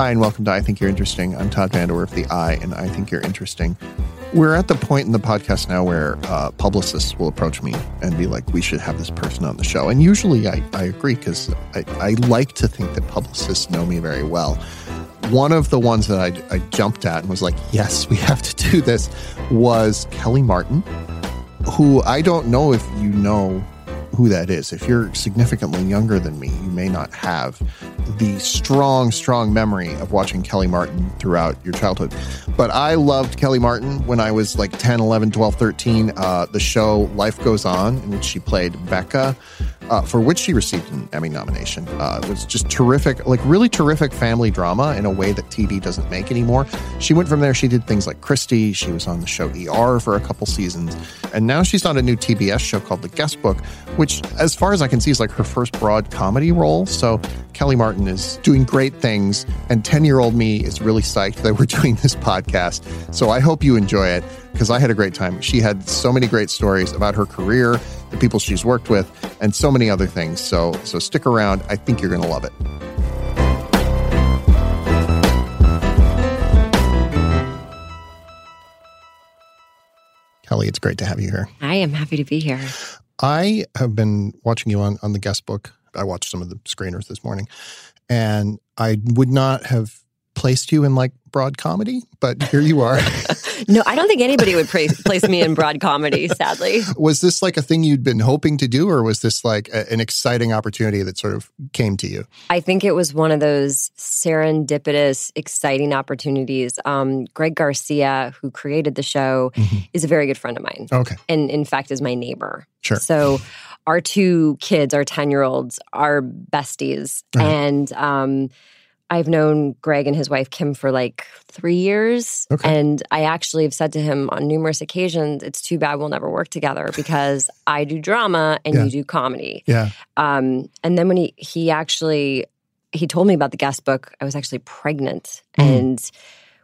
Hi, and welcome to I Think You're Interesting. I'm Todd VanDerWerff, the I, and I Think You're Interesting. We're at the point in the podcast now where uh, publicists will approach me and be like, we should have this person on the show. And usually I, I agree because I, I like to think that publicists know me very well. One of the ones that I, I jumped at and was like, yes, we have to do this was Kellie Martin, who I don't know if you know who that is. If you're significantly younger than me, you may not have the strong, strong memory of watching Kellie Martin throughout your childhood. But I loved Kellie Martin when I was like 10, 11, 12, 13. Uh, the show Life Goes On, in which she played Becca, uh, for which she received an Emmy nomination. Uh, it was just terrific, like really terrific family drama in a way that TV doesn't make anymore. She went from there, she did things like Christy. She was on the show ER for a couple seasons. And now she's on a new TBS show called The Guest Book, which, as far as I can see, is like her first broad comedy role. So Kellie Martin is doing great things, and 10 year old me is really psyched that we're doing this podcast. So I hope you enjoy it because I had a great time. She had so many great stories about her career, the people she's worked with, and so many other things. So, so stick around. I think you're going to love it. Kellie, it's great to have you here. I am happy to be here. I have been watching you on, on the guest book. I watched some of the screeners this morning, and I would not have placed you in like broad comedy, but here you are. no, I don't think anybody would place, place me in broad comedy, sadly. Was this like a thing you'd been hoping to do, or was this like a, an exciting opportunity that sort of came to you? I think it was one of those serendipitous, exciting opportunities. Um, Greg Garcia, who created the show, mm-hmm. is a very good friend of mine. Okay. And in fact, is my neighbor. Sure. So our two kids, our 10 year olds, are besties. Uh-huh. And, um, I've known Greg and his wife Kim for like three years. Okay. And I actually have said to him on numerous occasions, it's too bad we'll never work together because I do drama and Yeah. you do comedy. Yeah. Um, and then when he he actually he told me about the guest book, I was actually pregnant Mm. and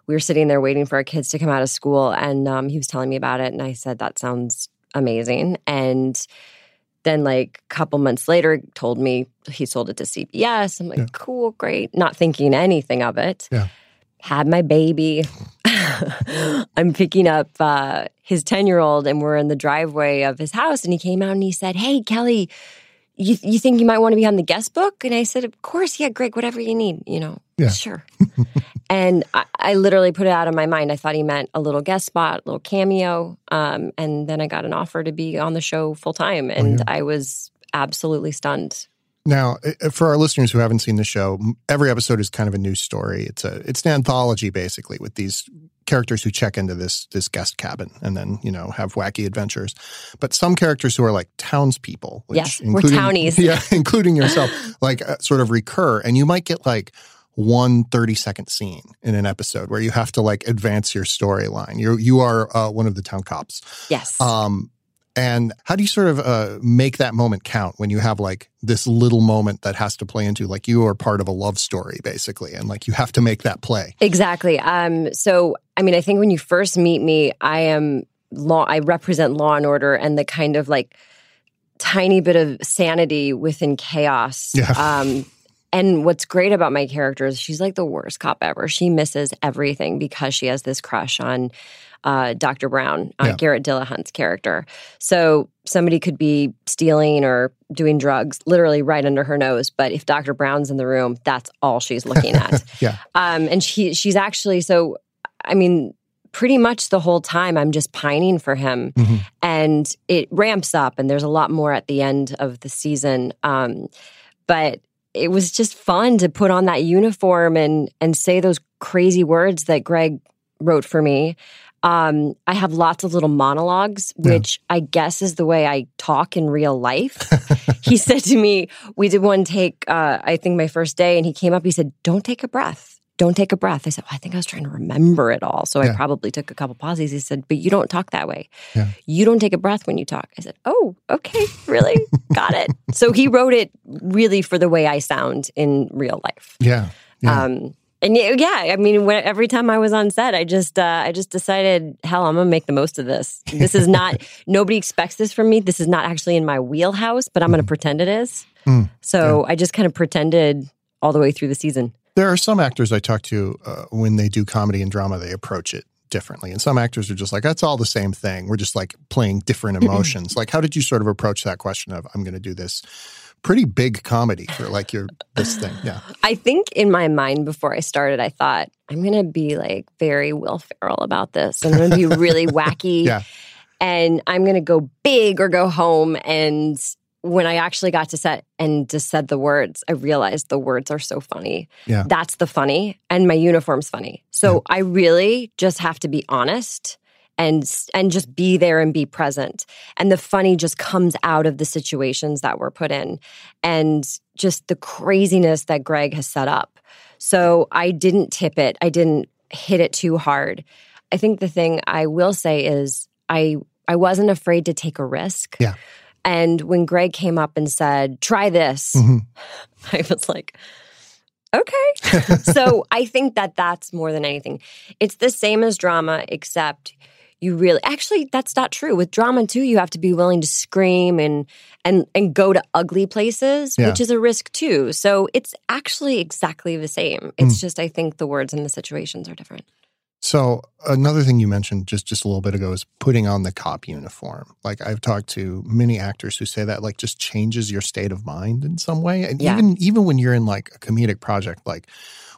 we were sitting there waiting for our kids to come out of school and um, he was telling me about it and I said, That sounds amazing. And then like a couple months later told me he sold it to TBS. I'm like, Yeah. cool, great. Not thinking anything of it. Yeah. Had my baby. I'm picking up uh, his 10 year old and we're in the driveway of his house and he came out and he said, Hey, Kellie, you, you think you might want to be on the guest book? And I said, Of course, yeah, Greg, whatever you need, you know, Yeah. sure. and I, I literally put it out of my mind. I thought he meant a little guest spot, a little cameo. Um, and then I got an offer to be on the show full time. And yeah. I was absolutely stunned. Now, for our listeners who haven't seen the show, every episode is kind of a new story. It's a it's an anthology basically with these characters who check into this this guest cabin and then you know have wacky adventures. But some characters who are like townspeople, which Yes, we're townies. yeah, including yourself, like uh, sort of recur, and you might get like one 30 second scene in an episode where you have to like advance your storyline. You you are uh, one of the town cops. Yes. Um, and how do you sort of uh, make that moment count when you have like this little moment that has to play into like you are part of a love story basically, and like you have to make that play? Exactly. Um, so, I mean, I think when you first meet me, I am law. I represent law and order and the kind of like tiny bit of sanity within chaos. Yeah. Um, and what's great about my character is she's like the worst cop ever. She misses everything because she has this crush on uh, Dr. Brown, uh, Yeah. Garrett Dillahunt's character. So somebody could be stealing or doing drugs literally right under her nose, but if Dr. Brown's in the room, that's all she's looking at. Yeah. Um, and she she's actually so. I mean, pretty much the whole time I'm just pining for him, Mhm. and it ramps up, and there's a lot more at the end of the season. Um, but it was just fun to put on that uniform and and say those crazy words that Greg wrote for me. Um, I have lots of little monologues, Yeah. which I guess is the way I talk in real life. he said to me, we did one take, uh, I think my first day, and he came up, he said, Don't take a breath. Don't take a breath. I said, well, I think I was trying to remember it all. So Yeah. I probably took a couple pauses. He said, But you don't talk that way. Yeah. You don't take a breath when you talk. I said, Oh, okay, really? Got it. So he wrote it really for the way I sound in real life. Yeah. Yeah. Um, and yeah, yeah, I mean, when, every time I was on set, I just, uh, I just decided, hell, I'm gonna make the most of this. This is not, nobody expects this from me. This is not actually in my wheelhouse, but I'm gonna pretend it is. Mm, So I just kind of pretended all the way through the season. There are some actors I talk to uh, when they do comedy and drama, they approach it differently. And some actors are just like, that's all the same thing. We're just like playing different emotions. like, how did you sort of approach that question of, I'm going to do this pretty big comedy for like your this thing? Yeah. I think in my mind before I started, I thought, I'm going to be like very Will Ferrell about this. I'm going to be really wacky. Yeah. And I'm going to go big or go home. And when I actually got to set and just said the words, I realized the words are so funny. Yeah. That's the funny, and my uniform's funny. So I really just have to be honest and and just be there and be present. And the funny just comes out of the situations that we're put in, and just the craziness that Greg has set up. So I didn't tip it. I didn't hit it too hard. I think the thing I will say is I I wasn't afraid to take a risk. Yeah. And when Greg came up and said, try this, Mhm. I was like, okay. so I think that that's more than anything. It's the same as drama, except you really actually that's not true. With drama too you have to be willing to scream and and and go to ugly places Yeah. which is a risk too. So it's actually exactly the same. It's mm. just i think the words and the situations are different So another thing you mentioned just just a little bit ago is putting on the cop uniform. Like I've talked to many actors who say that like just changes your state of mind in some way. And Yeah. even even when you're in like a comedic project, like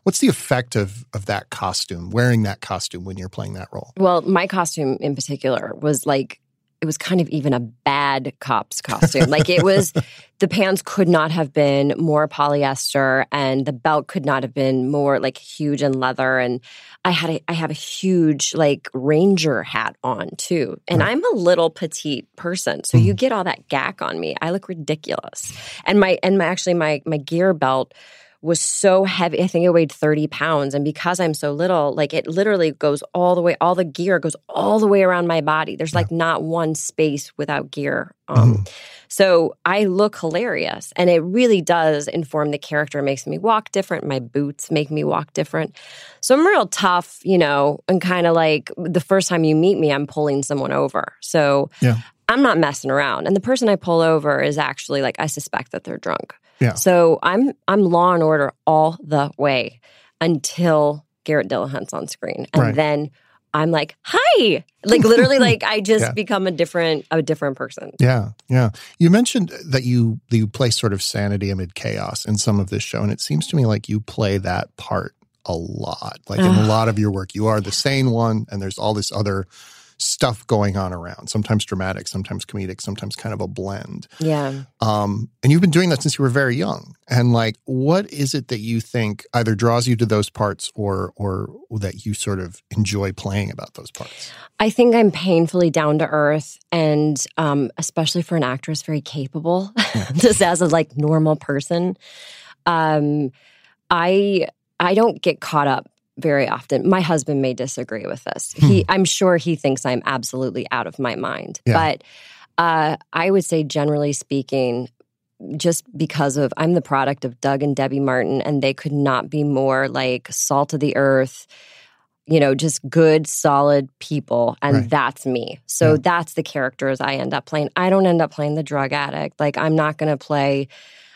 what's the effect of of that costume, wearing that costume when you're playing that role? Well, my costume in particular was like it was kind of even a bad cop's costume. like it was the pants could not have been more polyester and the belt could not have been more like huge and leather and I had a I have a huge like ranger hat on too. And Right. I'm a little petite person. So you mm. get all that gack on me. I look ridiculous. And my and my actually my my gear belt was so heavy. I think it weighed 30 pounds. And because I'm so little, like it literally goes all the way, all the gear goes all the way around my body. There's like not one space without gear. Um, So I look hilarious. And it really does inform the character, It makes me walk different. My boots make me walk different. So I'm real tough, you know, and kind of like the first time you meet me, I'm pulling someone over. So Yeah. I'm not messing around. And the person I pull over is actually like, I suspect that they're drunk. Yeah. So I'm I'm law and order all the way until Garrett Dillahunt's on screen. And Right. then I'm like, hi. Like literally like I just Yeah. become a different a different person. Yeah, yeah. You mentioned that you you play sort of sanity amid chaos in some of this show, and it seems to me like you play that part a lot. Like in a lot of your work, you are the sane one, and there's all this other stuff going on around. Sometimes dramatic, sometimes comedic, sometimes kind of a blend. Yeah. Um, and you've been doing that since you were very young. And like, what is it that you think either draws you to those parts, or or that you sort of enjoy playing about those parts? I think I'm painfully down to earth and um, especially for an actress, very capable, just as a like normal person. Um, I I don't get caught up very often. My husband may disagree with this. He I'm sure he thinks I'm absolutely out of my mind. Yeah. But uh, I would say generally speaking, just because of I'm the product of Doug and Debbie Martin, and they could not be more like salt of the earth, you know, just good, solid people. And Right. that's me. So Yeah. that's the characters I end up playing. I don't end up playing the drug addict. Like I'm not gonna play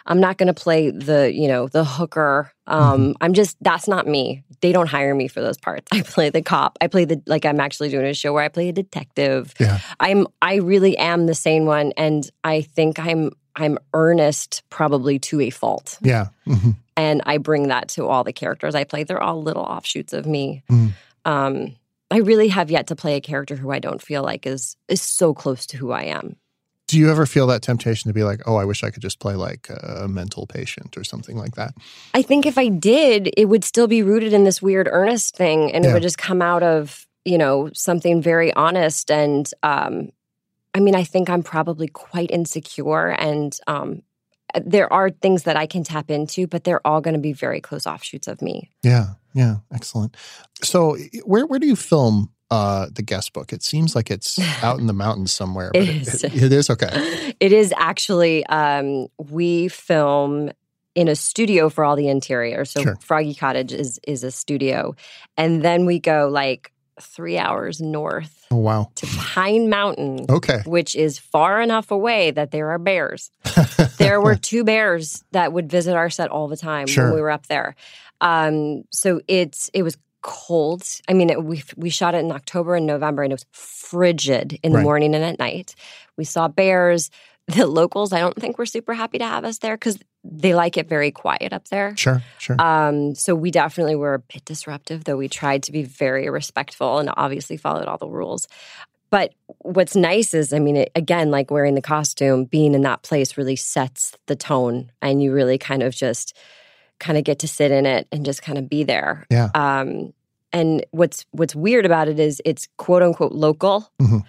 I'm not going to play the, you know, the hooker. Um, I'm just that's not me. They don't hire me for those parts. I play the cop. I play the like I'm actually doing a show where I play a detective. Yeah. I'm I really am the sane one and I think I'm I'm earnest probably to a fault. Yeah. Mhm. And I bring that to all the characters I play. They're all little offshoots of me. Mm. Um I really have yet to play a character who I don't feel like is is so close to who I am. Do you ever feel that temptation to be like, oh, I wish I could just play like a mental patient or something like that? I think if I did, it would still be rooted in this weird earnest thing and Yeah. it would just come out of, you know, something very honest. And um, I mean, I think I'm probably quite insecure and um, there are things that I can tap into, but they're all going to be very close offshoots of me. Yeah. Yeah. Excellent. So, where where do you film uh, the guest book? It seems like it's out in the mountains somewhere. It but is. It, it is okay. It is actually, um, we film in a studio for all the interior. So Sure. Froggy Cottage is is a studio. And then we go like three hours north Oh wow. to Pine Mountain. Okay. which is far enough away that there are bears. there were two bears that would visit our set all the time Sure. when we were up there. Um, so it's it was cold. I mean, it, we we shot it in October and November, and it was frigid in the morning and at night. We saw bears. The locals, I don't think were super happy to have us there because they like it very quiet up there. Sure, sure. Um, so we definitely were a bit disruptive, though we tried to be very respectful and obviously followed all the rules. But what's nice is, I mean, it, again, like wearing the costume, being in that place really sets the tone, and you really kind of just kind of get to sit in it and just kind of be there. Yeah. Um, and what's what's weird about it is it's quote unquote local, Mhm.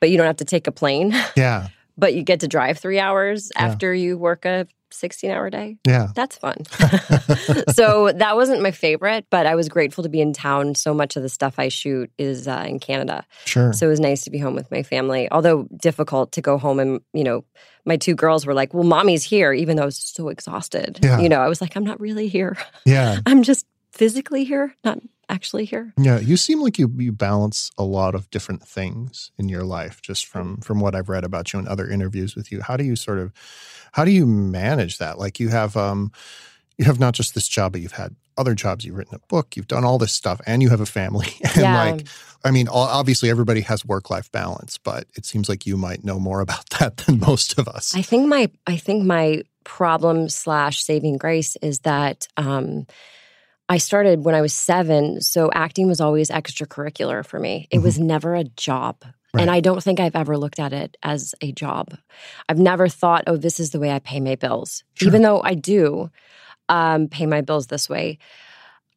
but you don't have to take a plane, yeah, but you get to drive three hours Yeah. after you work a 16 hour day. yeah. That's fun. so that wasn't my favorite, but I was grateful to be in town. So much of the stuff I shoot is uh, in Canada. Sure. So it was nice to be home with my family, although difficult to go home and, you know, my two girls were like, well, mommy's here, even though I was so exhausted. Yeah. You know, I was like, I'm not really here. yeah. I'm just physically here, not actually here. Yeah, you seem like you you balance a lot of different things in your life just from from what I've read about you in other interviews with you. How do you sort of how do you manage that? Like you have um you have not just this job but you've had other jobs, you've written a book, you've done all this stuff and you have a family. And Yeah. like I mean, obviously everybody has work-life balance, but it seems like you might know more about that than most of us. I think my I think my problem slash saving grace is that um, I started when I was seven, so acting was always extracurricular for me. It was never a job. Right. And I don't think I've ever looked at it as a job. I've never thought, oh, this is the way I pay my bills. Sure. Even though I do um, pay my bills this way,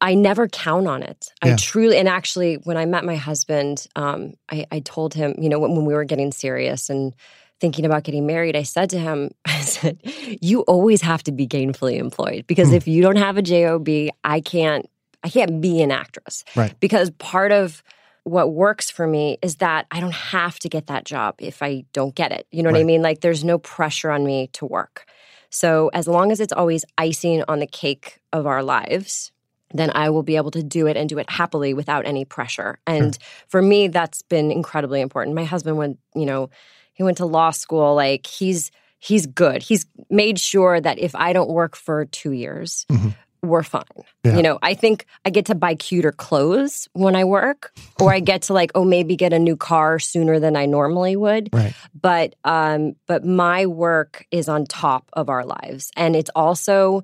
I never count on it. Yeah. I truly, and actually, when I met my husband, um, I, I told him, you know, when, when we were getting serious and thinking about getting married, I said to him, I said, you always have to be gainfully employed because Hmm. if you don't have a job, I can't, I can't be an actress. Right. Because part of what works for me is that I don't have to get that job if I don't get it. You know what I mean? Like there's no pressure on me to work. So as long as it's always icing on the cake of our lives, then I will be able to do it and do it happily without any pressure. And for me, that's been incredibly important. My husband went, you know, he went to law school. Like he's he's good. He's made sure that if I don't work for two years, Mhm. we're fine. Yeah. You know, I think I get to buy cuter clothes when I work, or I get to like, oh, maybe get a new car sooner than I normally would Right. but um but my work is on top of our lives and it's also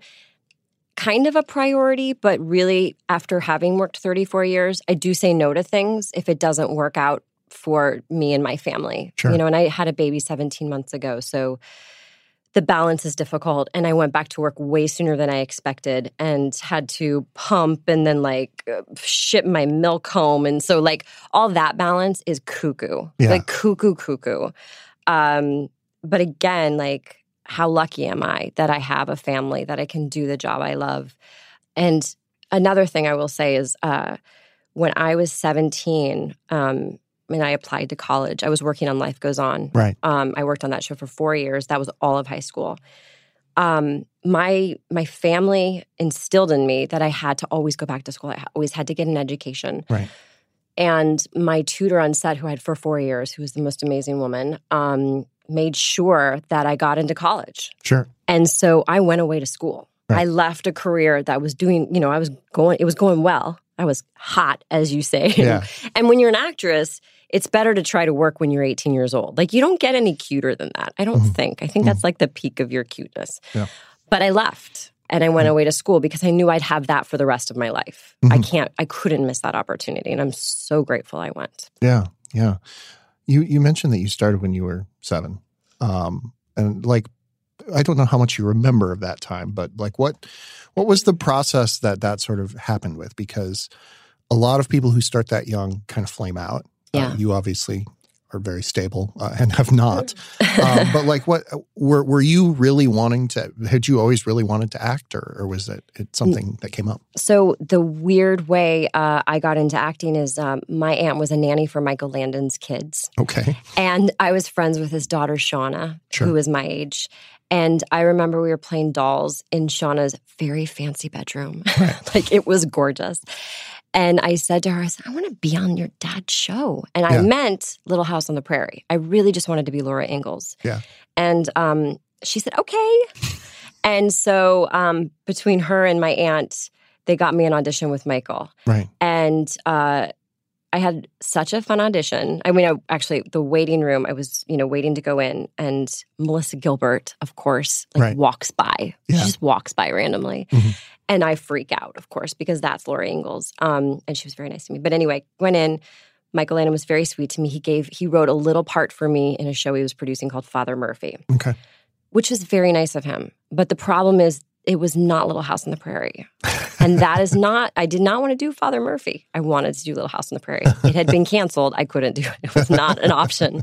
kind of a priority but really after having worked 34 years i do say no to things if it doesn't work out for me and my family Sure. you know and i had a baby 17 months ago so the balance is difficult and i went back to work way sooner than i expected and had to pump and then like uh, ship my milk home and so like all that balance is cuckoo Yeah. like cuckoo cuckoo um but again like how lucky am i that i have a family that i can do the job i love and another thing i will say is uh when i was 17 um and i applied to college i was working on life goes on Right. um, I worked on that show for four years. That was all of high school. Um, my my family instilled in me that I had to always go back to school. I always had to get an education. Right. And my tutor on set, who I had for four years, who was the most amazing woman, um, made sure that I got into college. Sure. And so I went away to school. Right. I left a career that was doing, you know, I was going, it was going well. I was hot, as you say. Yeah. and when you're an actress, it's better to try to work when you're 18 years old. Like you don't get any cuter than that. I don't Mhm. think. I think that's like the peak of your cuteness. Yeah. But I left and I went away to school because I knew I'd have that for the rest of my life. I Mhm. can't, I couldn't miss that opportunity. And I'm so grateful I went. Yeah, yeah. You you mentioned that you started when you were seven, um, and like I don't know how much you remember of that time, but like what what was the process that that sort of happened with? Because a lot of people who start that young kind of flame out. Uh, Yeah. you obviously are very stable uh, and have not. um, but like, what were were you really wanting to? Had you always really wanted to act, or, or was it, it something that came up? So the weird way uh, I got into acting is um, my aunt was a nanny for Michael Landon's kids. Okay, And I was friends with his daughter, Shawna, Sure. who was my age. And I remember we were playing dolls in Shawna's very fancy bedroom. like it was gorgeous. And I said to her, I said, I want to be on your dad's show. And I meant Little House on the Prairie. I really just wanted to be Laura Ingalls. Yeah. And um, she said, okay. And so um, between her and my aunt, they got me an audition with Michael. Right. And uh, I had such a fun audition. I mean, I, actually, the waiting room, I was, you know, waiting to go in, and Melissa Gilbert, of course, like Right. walks by. Yeah. She just walks by randomly. Mhm. And I freak out, of course, because that's Laura Ingalls. Um, and she was very nice to me. But anyway, went in. Michael Landon was very sweet to me. He gave, he wrote a little part for me in a show he was producing called Father Murphy, Okay. which was very nice of him. But the problem is, it was not Little House on the Prairie. And that is not, I did not want to do Father Murphy. I wanted to do Little House on the Prairie. It had been canceled. I couldn't do it. It was not an option.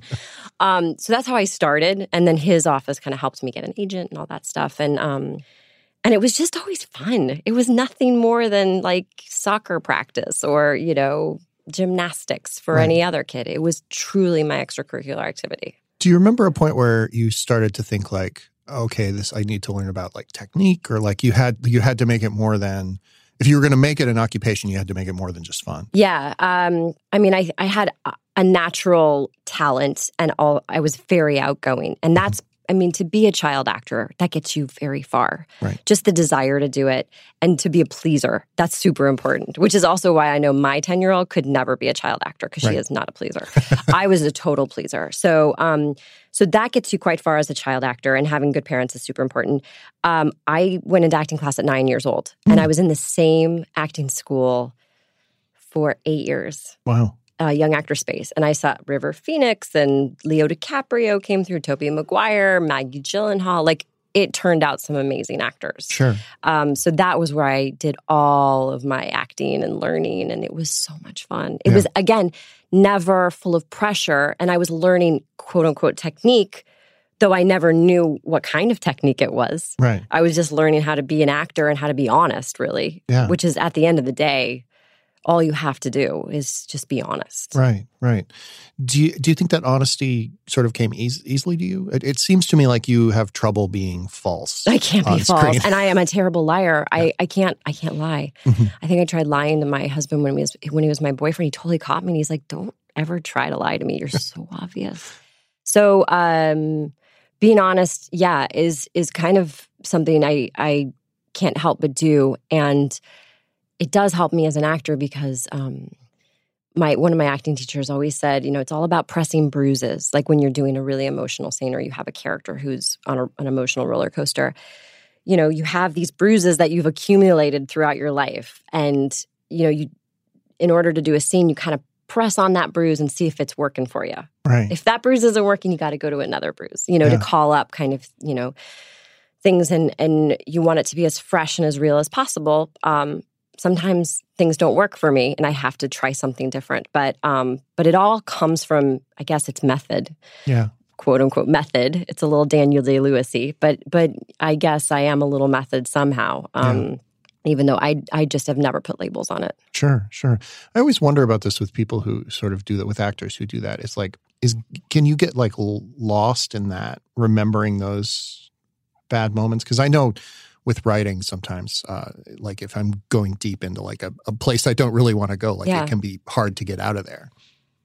Um, so that's how I started. And then his office kind of helped me get an agent and all that stuff. And, um, and it was just always fun. It was nothing more than like soccer practice or, you know, gymnastics for Right. any other kid. It was truly my extracurricular activity. Do you remember a point where you started to think like, okay, this I need to learn about like technique, or like you had you had to make it more than if you were going to make it an occupation, you had to make it more than just fun. Yeah. Um, I mean, I, I had a- natural talent and all, I was very outgoing. And that's, I mean, to be a child actor, that gets you very far. Right. Just the desire to do it and to be a pleaser, that's super important, which is also why I know my 10 year old could never be a child actor because Right. she is not a pleaser. I was a total pleaser. So, um, so that gets you quite far as a child actor, and having good parents is super important. Um, I went into acting class at nine years old, and I was in the same acting school for eight years, Wow. uh, Young Actor Space. And I saw River Phoenix and Leo DiCaprio came through, Tobey Maguire, Maggie Gyllenhaal. Like it turned out some amazing actors. Sure. Um, so that was where I did all of my acting and learning, and it was so much fun. It Yeah. was again never full of pressure, and I was learning quote unquote technique, though I never knew what kind of technique it was. Right. I was just learning how to be an actor and how to be honest, really. Yeah. Which is at the end of the day, all you have to do is just be honest. Right. Right. Do you do you think that honesty sort of came eas- easily to you? It, it seems to me like you have trouble being false. I can't be false, and I am a terrible liar. I, I can't I can't lie. Mhm. I think I tried lying to my husband when he was when he was my boyfriend. He totally caught me, and he's like, "Don't ever try to lie to me. You're so obvious." So, um, being honest, yeah, is is kind of something I I can't help but do, and it does help me as an actor because. Um, my one of my acting teachers always said, you know, it's all about pressing bruises. Like when you're doing a really emotional scene or you have a character who's on a, an emotional roller coaster, you know, you have these bruises that you've accumulated throughout your life, and you know, you in order to do a scene, you kind of press on that bruise and see if it's working for you. right. If that bruise isn't working, you got to go to another bruise. You know, Yeah. to call up kind of you know things, and and you want it to be as fresh and as real as possible. Um, sometimes things don't work for me and I have to try something different. But um, but it all comes from, I guess it's method, yeah. quote unquote method. It's a little Daniel Day Lewisy, but but I guess I am a little method somehow. Um, even though I I just have never put labels on it. Sure, sure. I always wonder about this with people who sort of do that with actors who do that. It's like, is can you get like lost in that, remembering those bad moments? Because I know with writing sometimes, uh, like if I'm going deep into like a, a place I don't really want to go, like Yeah. it can be hard to get out of there.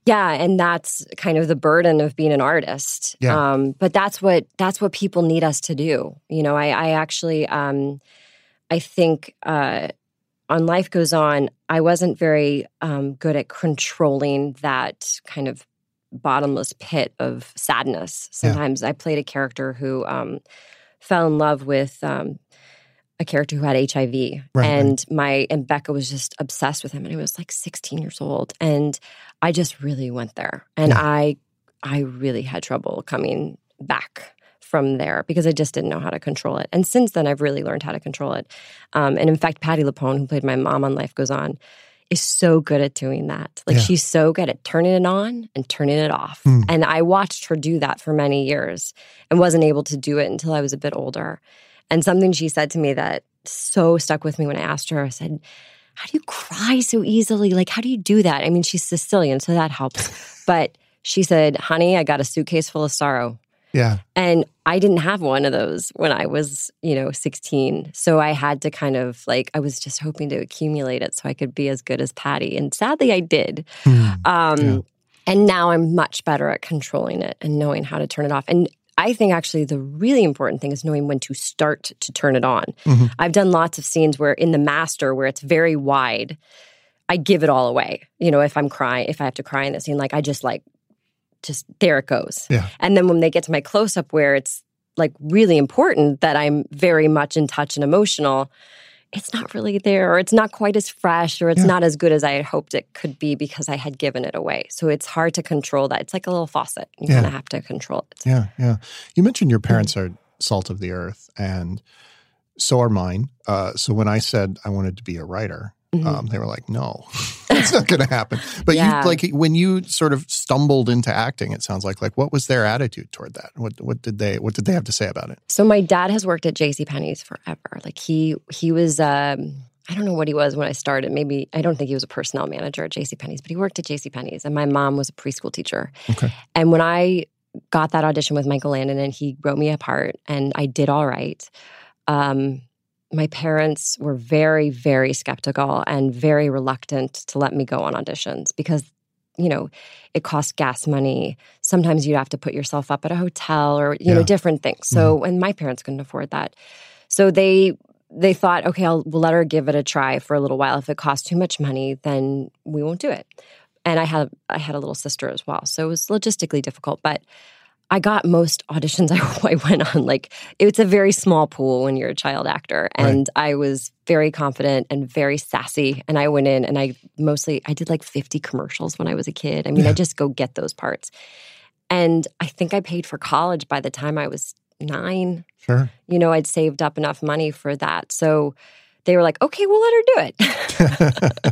Yeah, and that's kind of the burden of being an artist. Yeah. Um, but that's what that's what people need us to do. You know, I, I actually um, I think uh, on Life Goes On, I wasn't very um, good at controlling that kind of bottomless pit of sadness. Yeah. Sometimes I played a character who um, fell in love with um, a character who had HIV, right. and my and Becca was just obsessed with him, and he was like 16 years old, and I just really went there, and Yeah. I I really had trouble coming back from there because I just didn't know how to control it. And since then, I've really learned how to control it. Um, and in fact, Patti LuPone, who played my mom on Life Goes On, is so good at doing that. Like Yeah. she's so good at turning it on and turning it off. Hmm. And I watched her do that for many years and wasn't able to do it until I was a bit older. And something she said to me that so stuck with me when I asked her, I said, How do you cry so easily? Like, how do you do that? I mean, she's Sicilian, so that helps. but she said, Honey, I got a suitcase full of sorrow. Yeah. And I didn't have one of those when I was, you know, 16. So I had to kind of like, I was just hoping to accumulate it so I could be as good as Patti. And sadly, I did. Hmm. Um, Yeah. And now I'm much better at controlling it and knowing how to turn it off. And I think actually the really important thing is knowing when to start to turn it on. Mm-hmm. I've done lots of scenes where in the master where it's very wide, I give it all away. You know, if I'm crying, if I have to cry in the scene, like I just like just there it goes. Yeah. And then when they get to my close up where it's like really important that I'm very much in touch and emotional, it's not really there or it's not quite as fresh or it's Yeah. not as good as I had hoped it could be because I had given it away. So it's hard to control that. It's like a little faucet. You Yeah. kind of have to control it. Yeah, yeah. You mentioned your parents are salt of the earth, and so are mine. Uh, so when I said I wanted to be a writer, Mhm. um, they were like, "No, that's not going to happen." But Yeah. you, like, when you sort of stumbled into acting, it sounds like, like, what was their attitude toward that? What, what did they, what did they have to say about it? So my dad has worked at J.C. Penney's forever. Like he he was um, I don't know what he was when I started. Maybe I don't think he was a personnel manager at J.C. Penney's, but he worked at J.C. Penney's. And my mom was a preschool teacher. Okay. And when I got that audition with Michael Landon and he wrote me a part and I did all right, um, my parents were very, very skeptical and very reluctant to let me go on auditions because, you know, it cost gas money. Sometimes you'd have to put yourself up at a hotel or, you know, different things. So, mm-hmm. and my parents couldn't afford that. So they, they thought, okay, I'll we'll let her give it a try for a little while. If it costs too much money, then we won't do it. And I had I had a little sister as well, so it was logistically difficult. But I got most auditions I, I went on. Like it's a very small pool when you're a child actor, and I was very confident and very sassy. And I went in and I mostly I did like 50 commercials when I was a kid. I mean, Yeah. I just go get those parts. And I think I paid for college by the time I was nine Sure. you know, I'd saved up enough money for that. So they were like, okay, we'll let her do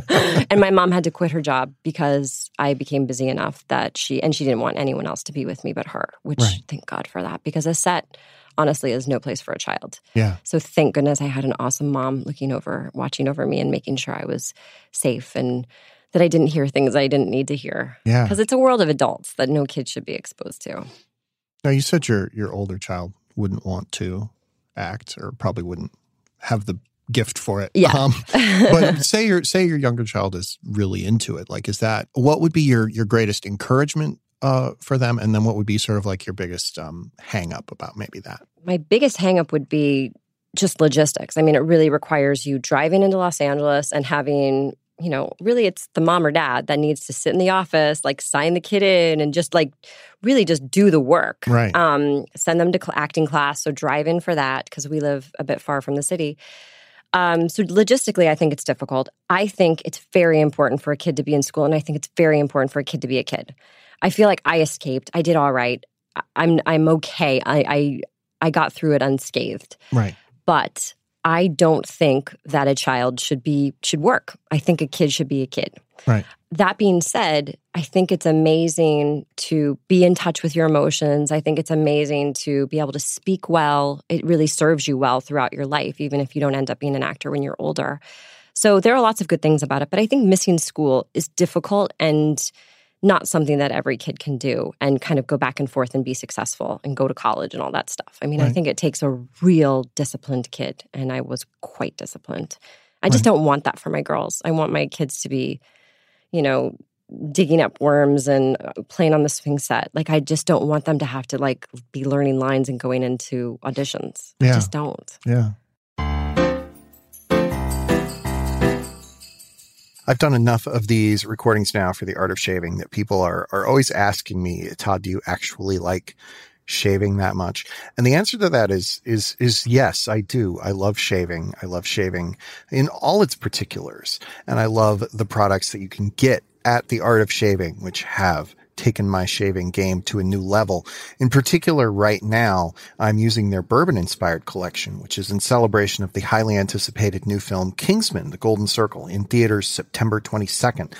it. and my mom had to quit her job because I became busy enough that she, and she didn't want anyone else to be with me but her, which Right. thank God for that because a set, honestly, is no place for a child. yeah. So thank goodness I had an awesome mom looking over, watching over me and making sure I was safe and that I didn't hear things I didn't need to hear. Yeah. Because it's a world of adults that no kid should be exposed to. Now you said your your older child wouldn't want to act, or probably wouldn't have the gift for it. Yeah. Um, but say your say your younger child is really into it. Like, is that what would be your your greatest encouragement uh, for them, and then what would be sort of like your biggest um, hang up about maybe that? my biggest hangup would be just logistics. I mean, it really requires you driving into Los Angeles and having, you know, really it's the mom or dad that needs to sit in the office, like sign the kid in and just like really just do the work. Right. Um, send them to acting class. So drive in for that because we live a bit far from the city. Um, so logistically, I think it's difficult. I think it's very important for a kid to be in school, and I think it's very important for a kid to be a kid. I feel like I escaped. I did all right. I'm I'm okay. I I, I got through it unscathed. Right. But I don't think that a child should be should work. I think a kid should be a kid. Right. That being said, I think it's amazing to be in touch with your emotions. I think it's amazing to be able to speak well. It really serves you well throughout your life, even if you don't end up being an actor when you're older. So there are lots of good things about it, but I think missing school is difficult and not something that every kid can do and kind of go back and forth and be successful and go to college and all that stuff. I mean, I think it takes a real disciplined kid, and I was quite disciplined. I just don't want that for my girls. I want my kids to be, you know, digging up worms and uh, playing on the swing set. Like I just don't want them to have to like be learning lines and going into auditions. I Yeah. just don't. Yeah. I've done enough of these recordings now for the art of shaving that people are are always asking me, Todd, do you actually like shaving that much? And the answer to that is is is yes, I do. I love shaving. I love shaving in all its particulars. And I love the products that you can get at the art of shaving, which have taken my shaving game to a new level. In particular, right now, I'm using their bourbon inspired collection, which is in celebration of the highly anticipated new film Kingsman, The Golden Circle, in theaters September 22nd.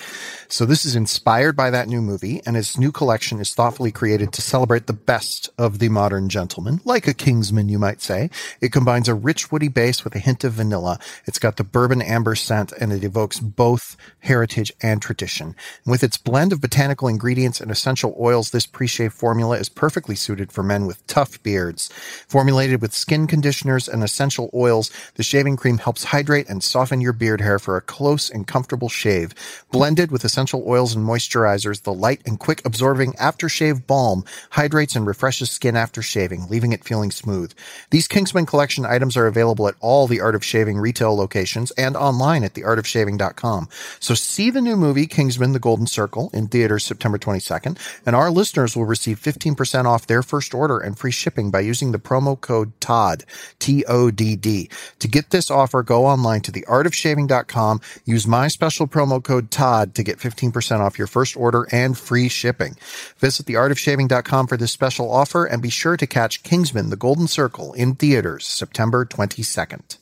So this is inspired by that new movie, and its new collection is thoughtfully created to celebrate the best of the modern gentleman, like a Kingsman, you might say. It combines a rich woody base with a hint of vanilla. It's got the bourbon amber scent, and it evokes both heritage and tradition. And with its blend of botanical ingredients and and essential oils, this pre shave formula is perfectly suited for men with tough beards. Formulated with skin conditioners and essential oils, the shaving cream helps hydrate and soften your beard hair for a close and comfortable shave. Blended with essential oils and moisturizers, the light and quick absorbing aftershave balm hydrates and refreshes skin after shaving, leaving it feeling smooth. These Kingsman collection items are available at all the Art of Shaving retail locations and online at theartofshaving.com. So see the new movie, Kingsman The Golden Circle, in theaters September 22nd, and our listeners will receive 15% off their first order and free shipping by using the promo code TODD, T-O-D-D. To get this offer, go online to theartofshaving.com, use my special promo code TODD to get 15% off your first order and free shipping. Visit theartofshaving.com for this special offer and be sure to catch Kingsman The Golden Circle in theaters September 22nd.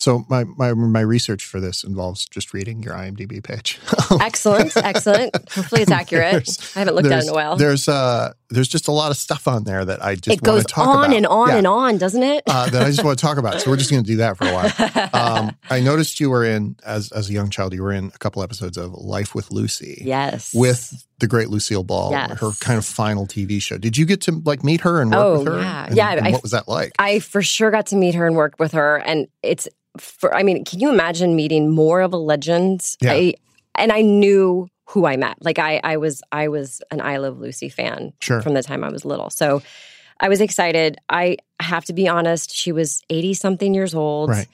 So my, my my research for this involves just reading your IMDb page. excellent, excellent. Hopefully it's accurate. I haven't looked at it in a while. There's uh there's just a lot of stuff on there that I just it goes on about. and on yeah. and on, doesn't it? uh, that I just want to talk about. So we're just going to do that for a while. Um, I noticed you were in as as a young child. You were in a couple episodes of Life with Lucy. Yes, with the great Lucille Ball, yes. her kind of final TV show. Did you get to like meet her and work oh, with her? Yeah, and, yeah. And I, what was that like? I for sure got to meet her and work with her, and it's for I mean, can you imagine meeting more of a legend? Yeah. I, and I knew who I met. Like I I was I was an I Love Lucy fan sure. from the time I was little. So I was excited. I have to be honest, she was 80 something years old. Right.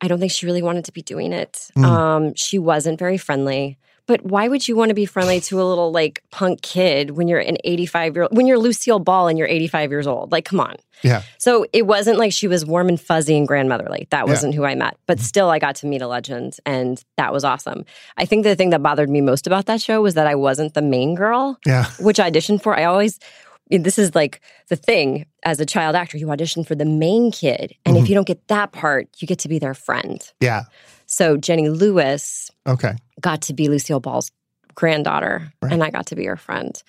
I don't think she really wanted to be doing it. Mm. Um, she wasn't very friendly. But why would you want to be friendly to a little like punk kid when you're an 85 year old, when you're Lucille Ball and you're 85 years old? Like, come on. Yeah. So it wasn't like she was warm and fuzzy and grandmotherly. That wasn't who I met. But still, I got to meet a legend and that was awesome. I think the thing that bothered me most about that show was that I wasn't the main girl, Yeah. which I auditioned for. I always, this is like the thing as a child actor, you audition for the main kid. And Mhm. if you don't get that part, you get to be their friend. Yeah. So Jenny Lewis Okay. got to be Lucille Ball's granddaughter, Right. and I got to be her friend.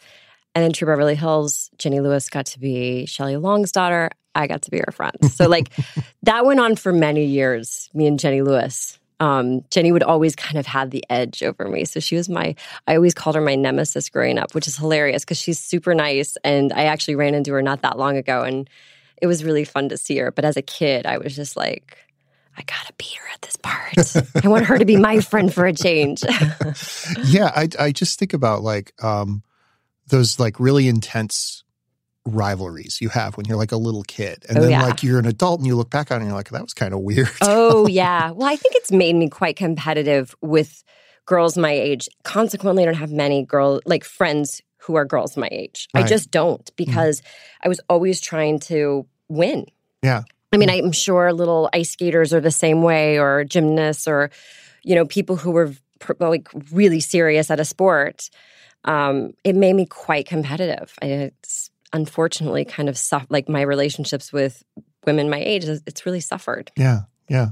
And in Troop Beverly Hills, Jenny Lewis got to be Shelley Long's daughter. I got to be her friend. So, like, that went on for many years, me and Jenny Lewis. Um, Jenny would always kind of have the edge over me. So she was my, I always called her my nemesis growing up, which is hilarious because she's super nice. And I actually ran into her not that long ago. And it was really fun to see her. But as a kid, I was just like, I gotta beat her at this part. I want her to be my friend for a change. yeah, I I just think about like um those like really intense rivalries you have when you're like a little kid. And Oh, then yeah. like you're an adult and you look back on it and you're like, that was kind of weird. oh, yeah. Well, I think it's made me quite competitive with girls my age. Consequently, I don't have many girl like friends who are girls my age. I Right. Mm-hmm. just don't because I was always trying to win. Yeah. I mean, I'm sure little ice skaters are the same way, or gymnasts, or you know, people who were like really serious at a sport. Um, it made me quite competitive. I, it's unfortunately kind of like my relationships with women my age. It's really suffered. Yeah. Yeah.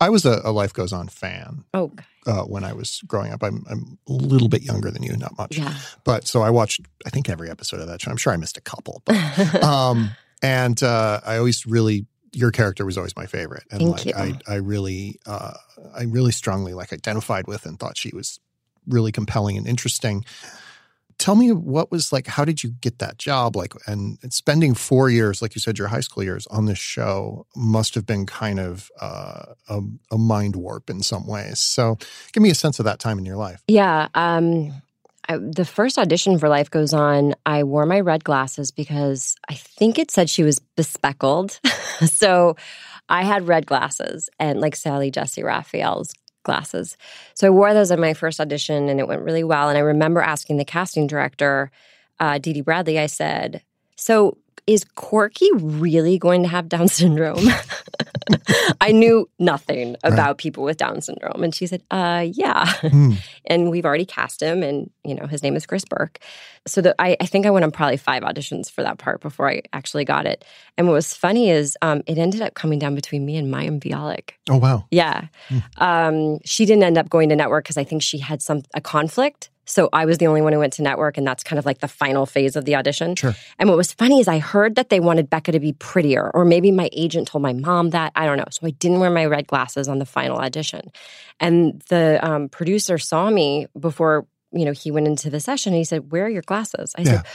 I was a, a Life Goes On fan Oh, uh, when I was growing up. I'm, I'm a little bit younger than you, not much. yeah. But so I watched, I think, every episode of that show. I'm sure I missed a couple. But, um, and uh, I always really, your character was always my favorite. And Thank like, you. I, I really, uh, I really strongly like identified with and thought she was really compelling and interesting. Tell me what was like, how did you get that job? Like, and spending four years, like you said, your high school years on this show must have been kind of uh, a, a mind warp in some ways. So give me a sense of that time in your life. Yeah. Um, I, the first audition for Life Goes On, I wore my red glasses because I think it said she was bespeckled. so I had red glasses and like Sally Jessy Raphael's glasses. So I wore those in my first audition and it went really well. And I remember asking the casting director, uh, Dee Dee Bradley, I said, So is Corky really going to have Down syndrome? I knew nothing about people with Down syndrome. And she said, uh, yeah. Hmm. and we've already cast him and, you know, his name is Chris Burke. So the, I, I think I went on probably five auditions for that part before I actually got it. And what was funny is um, it ended up coming down between me and Mayim Bialik. Oh, wow. Yeah. Um, she didn't end up going to network because I think she had some a conflict. So I was the only one who went to network, and that's kind of like the final phase of the audition. Sure. And what was funny is I heard that they wanted Becca to be prettier, or maybe my agent told my mom that. I don't know. So I didn't wear my red glasses on the final audition. And the um, producer saw me before you know he went into the session. And he said, "Where are your glasses?" I Yeah. said.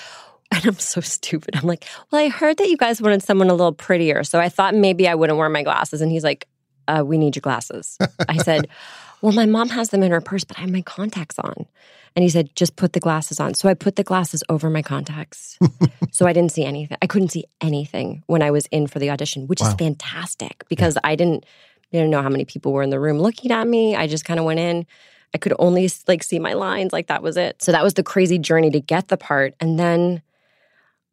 And I'm so stupid. I'm like, well, I heard that you guys wanted someone a little prettier. So I thought maybe I wouldn't wear my glasses. And he's like, uh, we need your glasses. I said, well, my mom has them in her purse, but I have my contacts on. And he said, just put the glasses on. So I put the glasses over my contacts. so I didn't see anything. I couldn't see anything when I was in for the audition, which is fantastic because I didn't, didn't know how many people were in the room looking at me. I just kind of went in. I could only like see my lines, like that was it. So that was the crazy journey to get the part. And then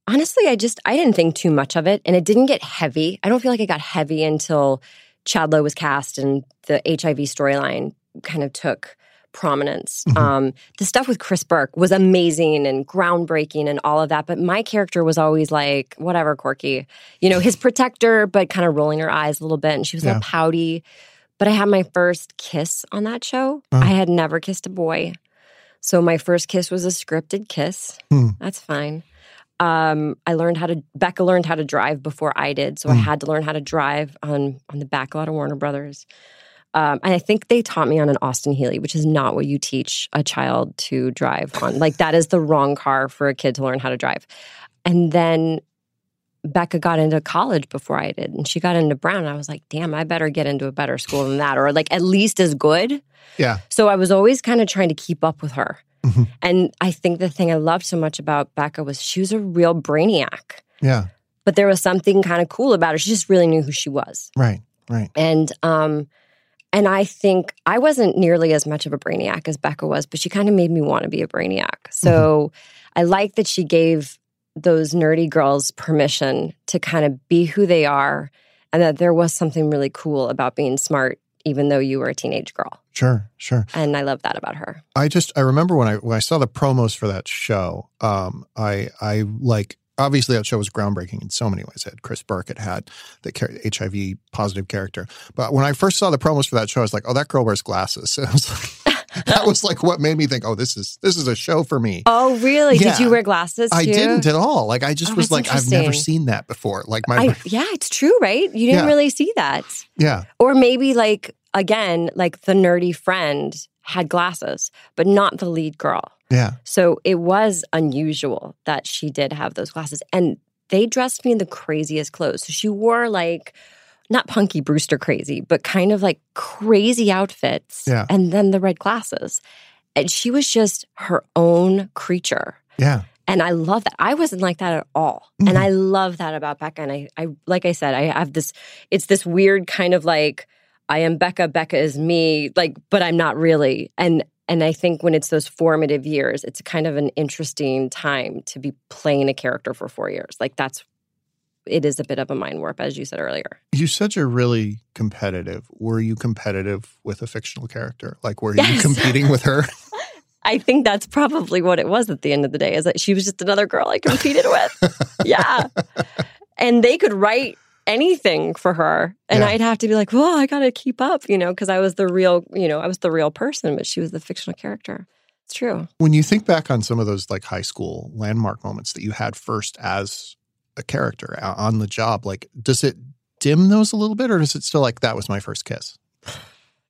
honestly, I just I didn't think too much of it, and it didn't get heavy. I don't feel like it got heavy until Chad Lowe was cast and the HIV storyline kind of took prominence. Mhm. Um, the stuff with Chris Burke was amazing and groundbreaking and all of that, but my character was always like whatever, quirky, you know, his protector, but kind of rolling her eyes a little bit, and she was a Yeah. little pouty. But I had my first kiss on that show. Oh. I had never kissed a boy. So my first kiss was a scripted kiss. Hmm. That's fine. Um, I learned how to Becca learned how to drive before I did, so I Hmm. had to learn how to drive on on the back lot of Warner Brothers. Um, and I think they taught me on an Austin Healey, which is not what you teach a child to drive on. Like that is the wrong car for a kid to learn how to drive. And then Becca got into college before I did, and she got into Brown. And I was like, damn, I better get into a better school than that, or like at least as good. Yeah. So I was always kind of trying to keep up with her. Mhm. And I think the thing I loved so much about Becca was she was a real brainiac, Yeah. but there was something kind of cool about her. She just really knew who she was. Right. Right. And um and I think I wasn't nearly as much of a brainiac as Becca was, but she kind of made me want to be a brainiac. So I like that she gave those nerdy girls permission to kind of be who they are and that there was something really cool about being smart even though you were a teenage girl. Sure. Sure. And I love that about her. I just I remember when I when I saw the promos for that show. Um, I I like obviously that show was groundbreaking in so many ways. It had Chris Burke, it had the HIV positive character. But when I first saw the promos for that show, I was like, oh, that girl wears glasses. I was like, that was like what made me think, oh, this is this is a show for me. Oh, really? Yeah. Did you wear glasses too? I didn't at all. Like I just Oh, was like, I've never seen that before. Like my I, yeah, it's true, right? You didn't Yeah. really see that. yeah, Or maybe like again, like the nerdy friend had glasses, but not the lead girl. Yeah, So it was unusual that she did have those glasses. And they dressed me in the craziest clothes. So she wore like not Punky Brewster crazy, but kind of like crazy outfits. Yeah. And then the red glasses. And she was just her own creature. yeah. And I love that. I wasn't like that at all. Mhm. And I love that about Becca. And I, I, like I said, I have this, it's this weird kind of like, I am Becca, Becca is me, like, but I'm not really. And, and I think when it's those formative years, it's kind of an interesting time to be playing a character for four years. Like that's, it is a bit of a mind warp, as you said earlier. You said you're really competitive. Were you competitive with a fictional character? Like, were you competing with her? I think that's probably what it was at the end of the day is that she was just another girl I competed with. yeah. And they could write anything for her. And Yeah. I'd have to be like, well, I got to keep up, you know, because I was the real, you know, I was the real person, but she was the fictional character. It's true. when you think back on some of those like high school landmark moments that you had first as a character on the job, like, does it dim those a little bit or is it still like that was my first kiss?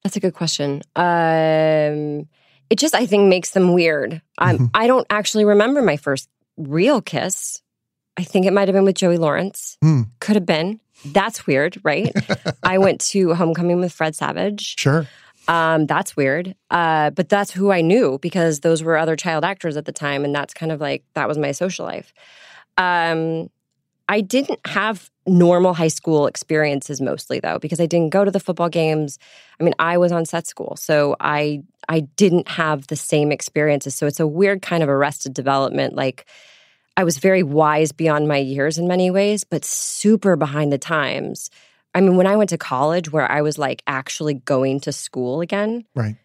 That's a good question. Um, it just, I think, makes them weird. Um, Mhm. I don't actually remember my first real kiss. I think it might have been with Joey Lawrence. Hmm. Could have been. That's weird, right? I went to homecoming with Fred Savage. Sure. Um, that's weird. Uh, but that's who I knew because those were other child actors at the time, and that's kind of like that was my social life. Um, I didn't have normal high school experiences mostly though because I didn't go to the football games. I mean, I was on set school, so I I didn't have the same experiences. So it's a weird kind of arrested development. Like I was very wise beyond my years in many ways, but super behind the times. I mean, when I went to college where I was like actually going to school again, Right.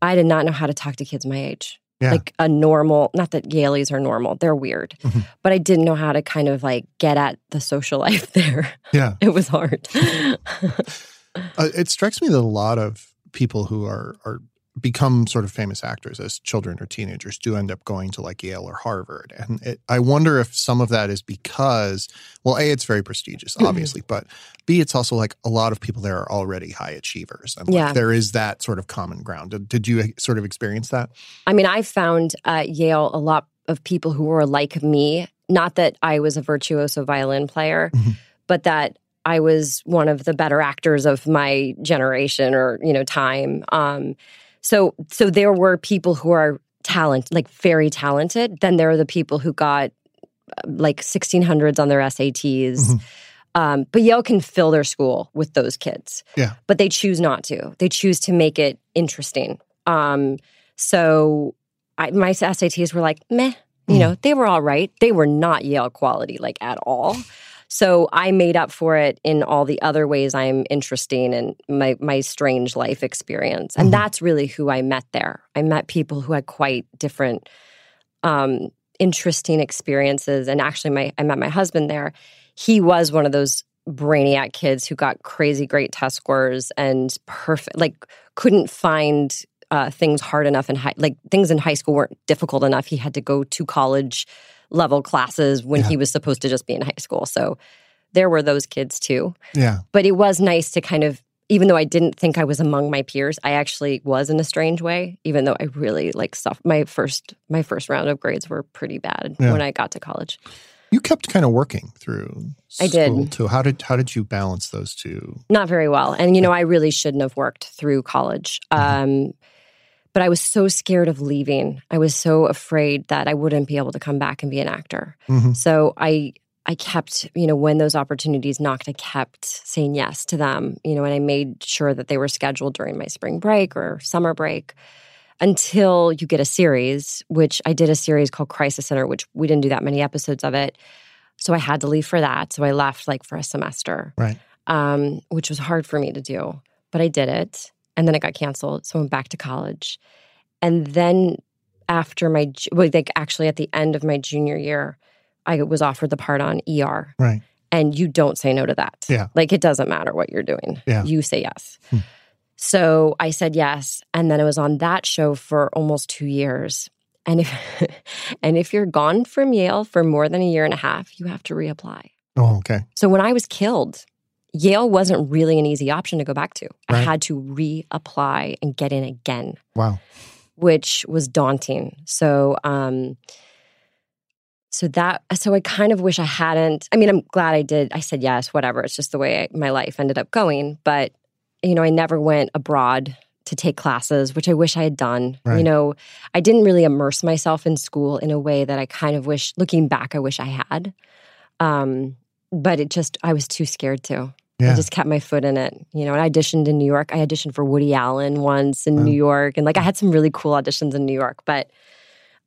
I did not know how to talk to kids my age. Yeah. Like a normal, not that Yalies are normal, they're weird, Mhm. but I didn't know how to kind of like get at the social life there. Yeah. It was hard. Uh, it strikes me that a lot of people who are are become sort of famous actors as children or teenagers do end up going to like Yale or Harvard. And it, I wonder if some of that is because, well, A, it's very prestigious, Mm-hmm. obviously, but B, it's also like a lot of people there are already high achievers. And like, Yeah. there is that sort of common ground. Did, did you sort of experience that? I mean, I found at Yale a lot of people who were like me. Not that I was a virtuoso violin player, Mhm. but that I was one of the better actors of my generation or you know time. Um, so so there were people who are talent, like very talented. Then there are the people who got uh, like 1600s on their SATs. Mhm. Um, but Yale can fill their school with those kids. Yeah. But they choose not to. They choose to make it interesting. Um, so I, my SATs were like, meh. You Mm. know, they were all right. They were not Yale quality, like at all. So I made up for it in all the other ways I'm interesting and my my strange life experience. And Mhm. that's really who I met there. I met people who had quite different um interesting experiences. And actually my I met my husband there. He was one of those brainiac kids who got crazy great test scores and perfect like couldn't find uh, things hard enough in high like things in high school weren't difficult enough. He had to go to college level classes when Yeah. he was supposed to just be in high school. So there were those kids too. Yeah. But it was nice to kind of even though I didn't think I was among my peers, I actually was in a strange way, even though I really like stuff my first my first round of grades were pretty bad Yeah. when I got to college. You kept kind of working through I did. too. How did how did you balance those two? Not very well. And you know, I really shouldn't have worked through college. Um but I was so scared of leaving. I was so afraid that I wouldn't be able to come back and be an actor. Mhm. So I I kept, you know, when those opportunities knocked, I kept saying yes to them, you know, and I made sure that they were scheduled during my spring break or summer break until you get a series, which I did a series called Crisis Center, which we didn't do that many episodes of it. So I had to leave for that. So I left like for a semester, Right. um, which was hard for me to do, but I did it. And then it got canceled. So I went back to college. And then after my, well, like actually at the end of my junior year, I was offered the part on ER. Right. And you don't say no to that. Yeah. Like it doesn't matter what you're doing. Yeah. You say yes. Hmm. So I said yes. And then I was on that show for almost two years. And if and if you're gone from Yale for more than a year and a half, you have to reapply. Oh, okay. So when I was killed, Yale wasn't really an easy option to go back to. I had to reapply and get in again Wow. which was daunting. So, um, so that, so I kind of wish I hadn't. I mean, I'm glad I did. I said yes, whatever. It's just the way I, my life ended up going. But you know, I never went abroad to take classes, which I wish I had done. Right. You know, I didn't really immerse myself in school in a way that I kind of wish, looking back, I wish I had. Um, but it just, I was too scared to. Yeah. I just kept my foot in it. You know, And I auditioned in New York. I auditioned for Woody Allen once in Wow. New York, and like I had some really cool auditions in New York. But,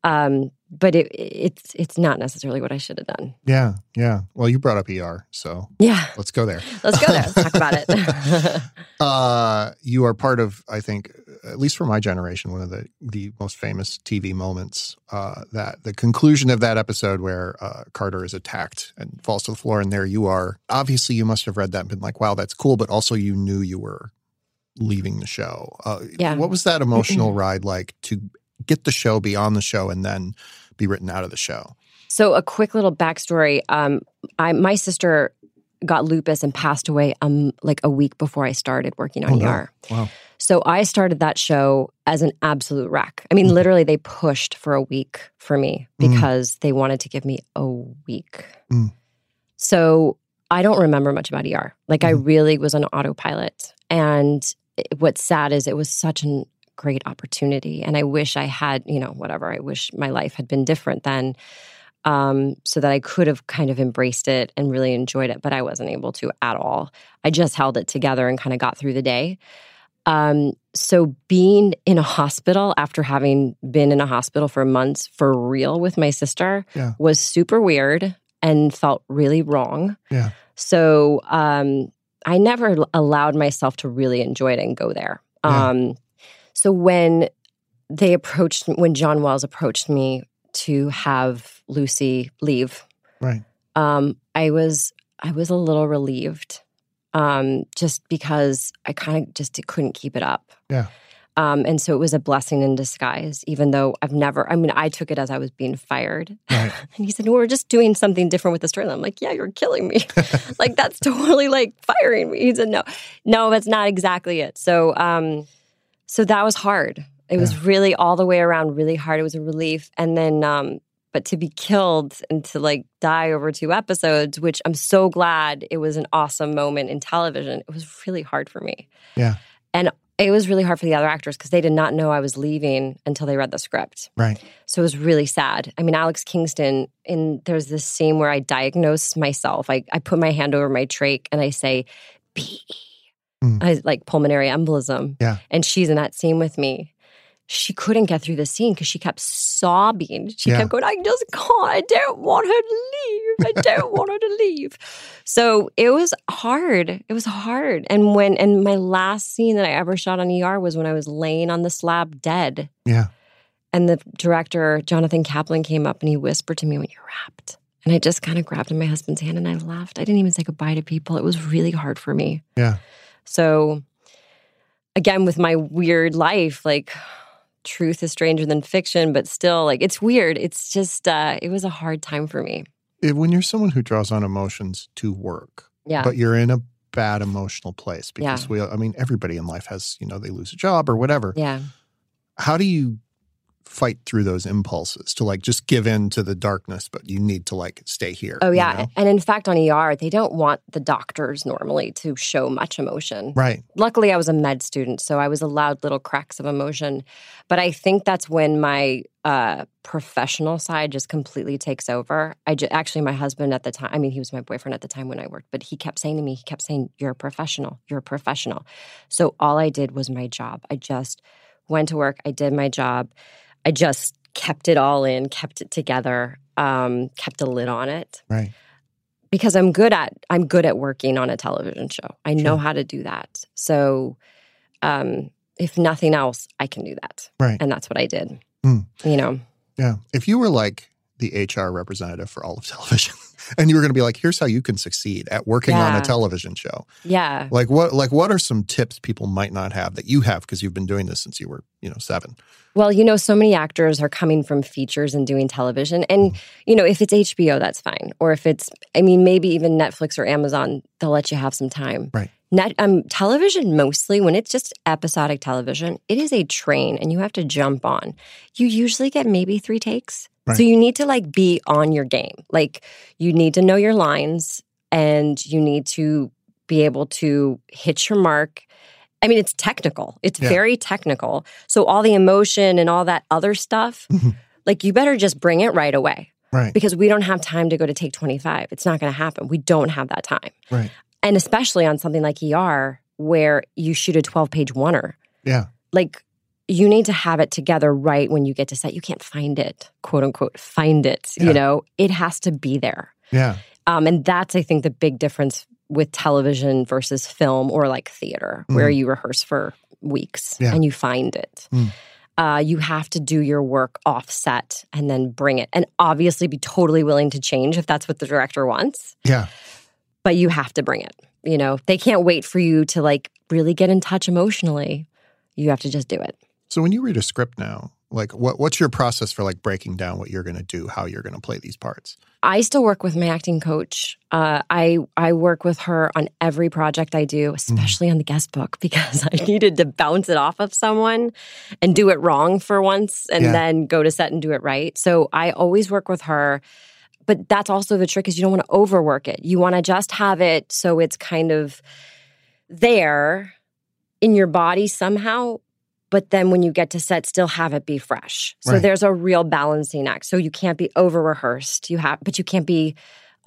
um, but it, it's it's not necessarily what I should have done. yeah. Yeah. Well, you brought up ER, so Yeah, let's go there. let's go there. Let's talk about it. Uh, you are part of, I think, at least for my generation, one of the the most famous TV moments. Uh, that the conclusion of that episode where uh, Carter is attacked and falls to the floor, and there you are. Obviously, you must have read that and been like, "Wow, that's cool," but also you knew you were leaving the show. Uh, Yeah. What was that emotional ride like to get the show, be on the show, and then be written out of the show? So a quick little backstory. Um, I my sister got lupus and passed away um like a week before I started working on Oh, no. ER. Wow. So I started that show as an absolute wreck. I mean, Mhm. literally, they pushed for a week for me Mm. because they wanted to give me a week. Mm. So I don't remember much about ER. Like, I Mhm. really was on autopilot. And it- what's sad is it was such a great opportunity. And I wish I had, you know, whatever, I wish my life had been different then. Um, so that I could have kind of embraced it and really enjoyed it, but I wasn't able to at all. I just held it together and kind of got through the day. Um, so being in a hospital after having been in a hospital for months for real with my sister Yeah. was super weird and felt really wrong. Yeah. So um, I never allowed myself to really enjoy it and go there. Yeah. Um, so when they approached, when John Wells approached me to have Lucy leave, Right. um, I was I was a little relieved, um, just because I kind of just couldn't keep it up. Yeah. Um, and so it was a blessing in disguise, even though I've never, I mean, I took it as I was being fired. Right. and he said, well, We're just doing something different with the story. And I'm like, Yeah, you're killing me. like, that's totally like firing me. He said, No, no, that's not exactly it. So, um, so that was hard. It was really all the way around really hard. It was a relief. And then, um, but to be killed and to like die over two episodes, which I'm so glad it was an awesome moment in television, it was really hard for me. Yeah. And it was really hard for the other actors because they did not know I was leaving until they read the script. Right. So it was really sad. I mean, Alex Kingston, in there's this scene where I diagnose myself. I, I put my hand over my trach and I say, B. Mm. I like pulmonary embolism. Yeah. And she's in that scene with me. She couldn't get through the scene because she kept sobbing. She Yeah. kept going, I just can't. I don't want her to leave. I don't want her to leave. So it was hard. It was hard. And when, and my last scene that I ever shot on ER was when I was laying on the slab dead. Yeah. And the director, Jonathan Kaplan, came up and he whispered to me, When you're wrapped. And I just kind of grabbed my husband's hand and I laughed. I didn't even say goodbye to people. It was really hard for me. Yeah. So, again, with my weird life, like truth is stranger than fiction, but still, like it's weird. It's just, uh, it was a hard time for me. If- when you're someone who draws on emotions to work, Yeah. but you're in a bad emotional place because Yeah. we, I mean, everybody in life has, you know, they lose a job or whatever. yeah. How do you fight through those impulses to like just give in to the darkness, but you need to like stay here? Oh, you yeah. know? And in fact, on ER, they don't want the doctors normally to show much emotion. Right. luckily I was a med student, so I was allowed little cracks of emotion. But I think that's when my uh, professional side just completely takes over. I ju- actually, my husband at the time, I mean, he was my boyfriend at the time when I worked, but he kept saying to me, he kept saying, You're a professional, you're a professional. So all I did was my job. I just went to work, I did my job, I just kept it all in, kept it together, um, kept a lid on it Right. because I'm good at I'm good at working on a television show. I know how to do that. So um if nothing else, I can do that. Right. And that's what I did. Hmm. You know. Yeah. If you were like the HR representative for all of television and you were going to be like, here's how you can succeed at working on a television show. Yeah. Like what, like what are some tips people might not have that you have because you've been doing this since you were, you know, seven? Well, you know, so many actors are coming from features and doing television. And, you know, if it's HBO, that's fine. Or if it's, I mean, maybe even Netflix or Amazon, they'll let you have some time. Right. Net, um, television mostly, when it's just episodic television, it is a train and you have to jump on. You usually get maybe three takes. Right. So you need to like be on your game. Like you need to know your lines and you need to be able to hit your mark. I mean, it's technical. It's Yeah. very technical. So all the emotion and all that other stuff, Mhm. like you better just bring it right away Right. because we don't have time to go to take 25. It's not going to happen. We don't have that time. Right. And especially on something like ER where you shoot a 12 page oneer, Yeah. like you need to have it together right when you get to set. You can't find it, quote unquote, find it. Yeah. You know, it has to be there. Yeah. Um, and that's, I think, the big difference with television versus film or like theater, where you rehearse for weeks Yeah. and you find it. Mm. Uh, you have to do your work offset and then bring it, and obviously be totally willing to change if that's what the director wants. Yeah. But you have to bring it. You know, they can't wait for you to like really get in touch emotionally. You have to just do it. So when you read a script now, like what what's your process for like breaking down what you're going to do, how you're going to play these parts? I still work with my acting coach. Uh, I I work with her on every project I do, especially on the guest book, because I needed to bounce it off of someone and do it wrong for once, and Yeah. then go to set and do it right. So I always work with her. But that's also the trick is you don't want to overwork it. You want to just have it so it's kind of there in your body somehow. But then when you get to set, still have it be fresh. So Right. there's a real balancing act. So you can't be over rehearsed. You have, but you can't be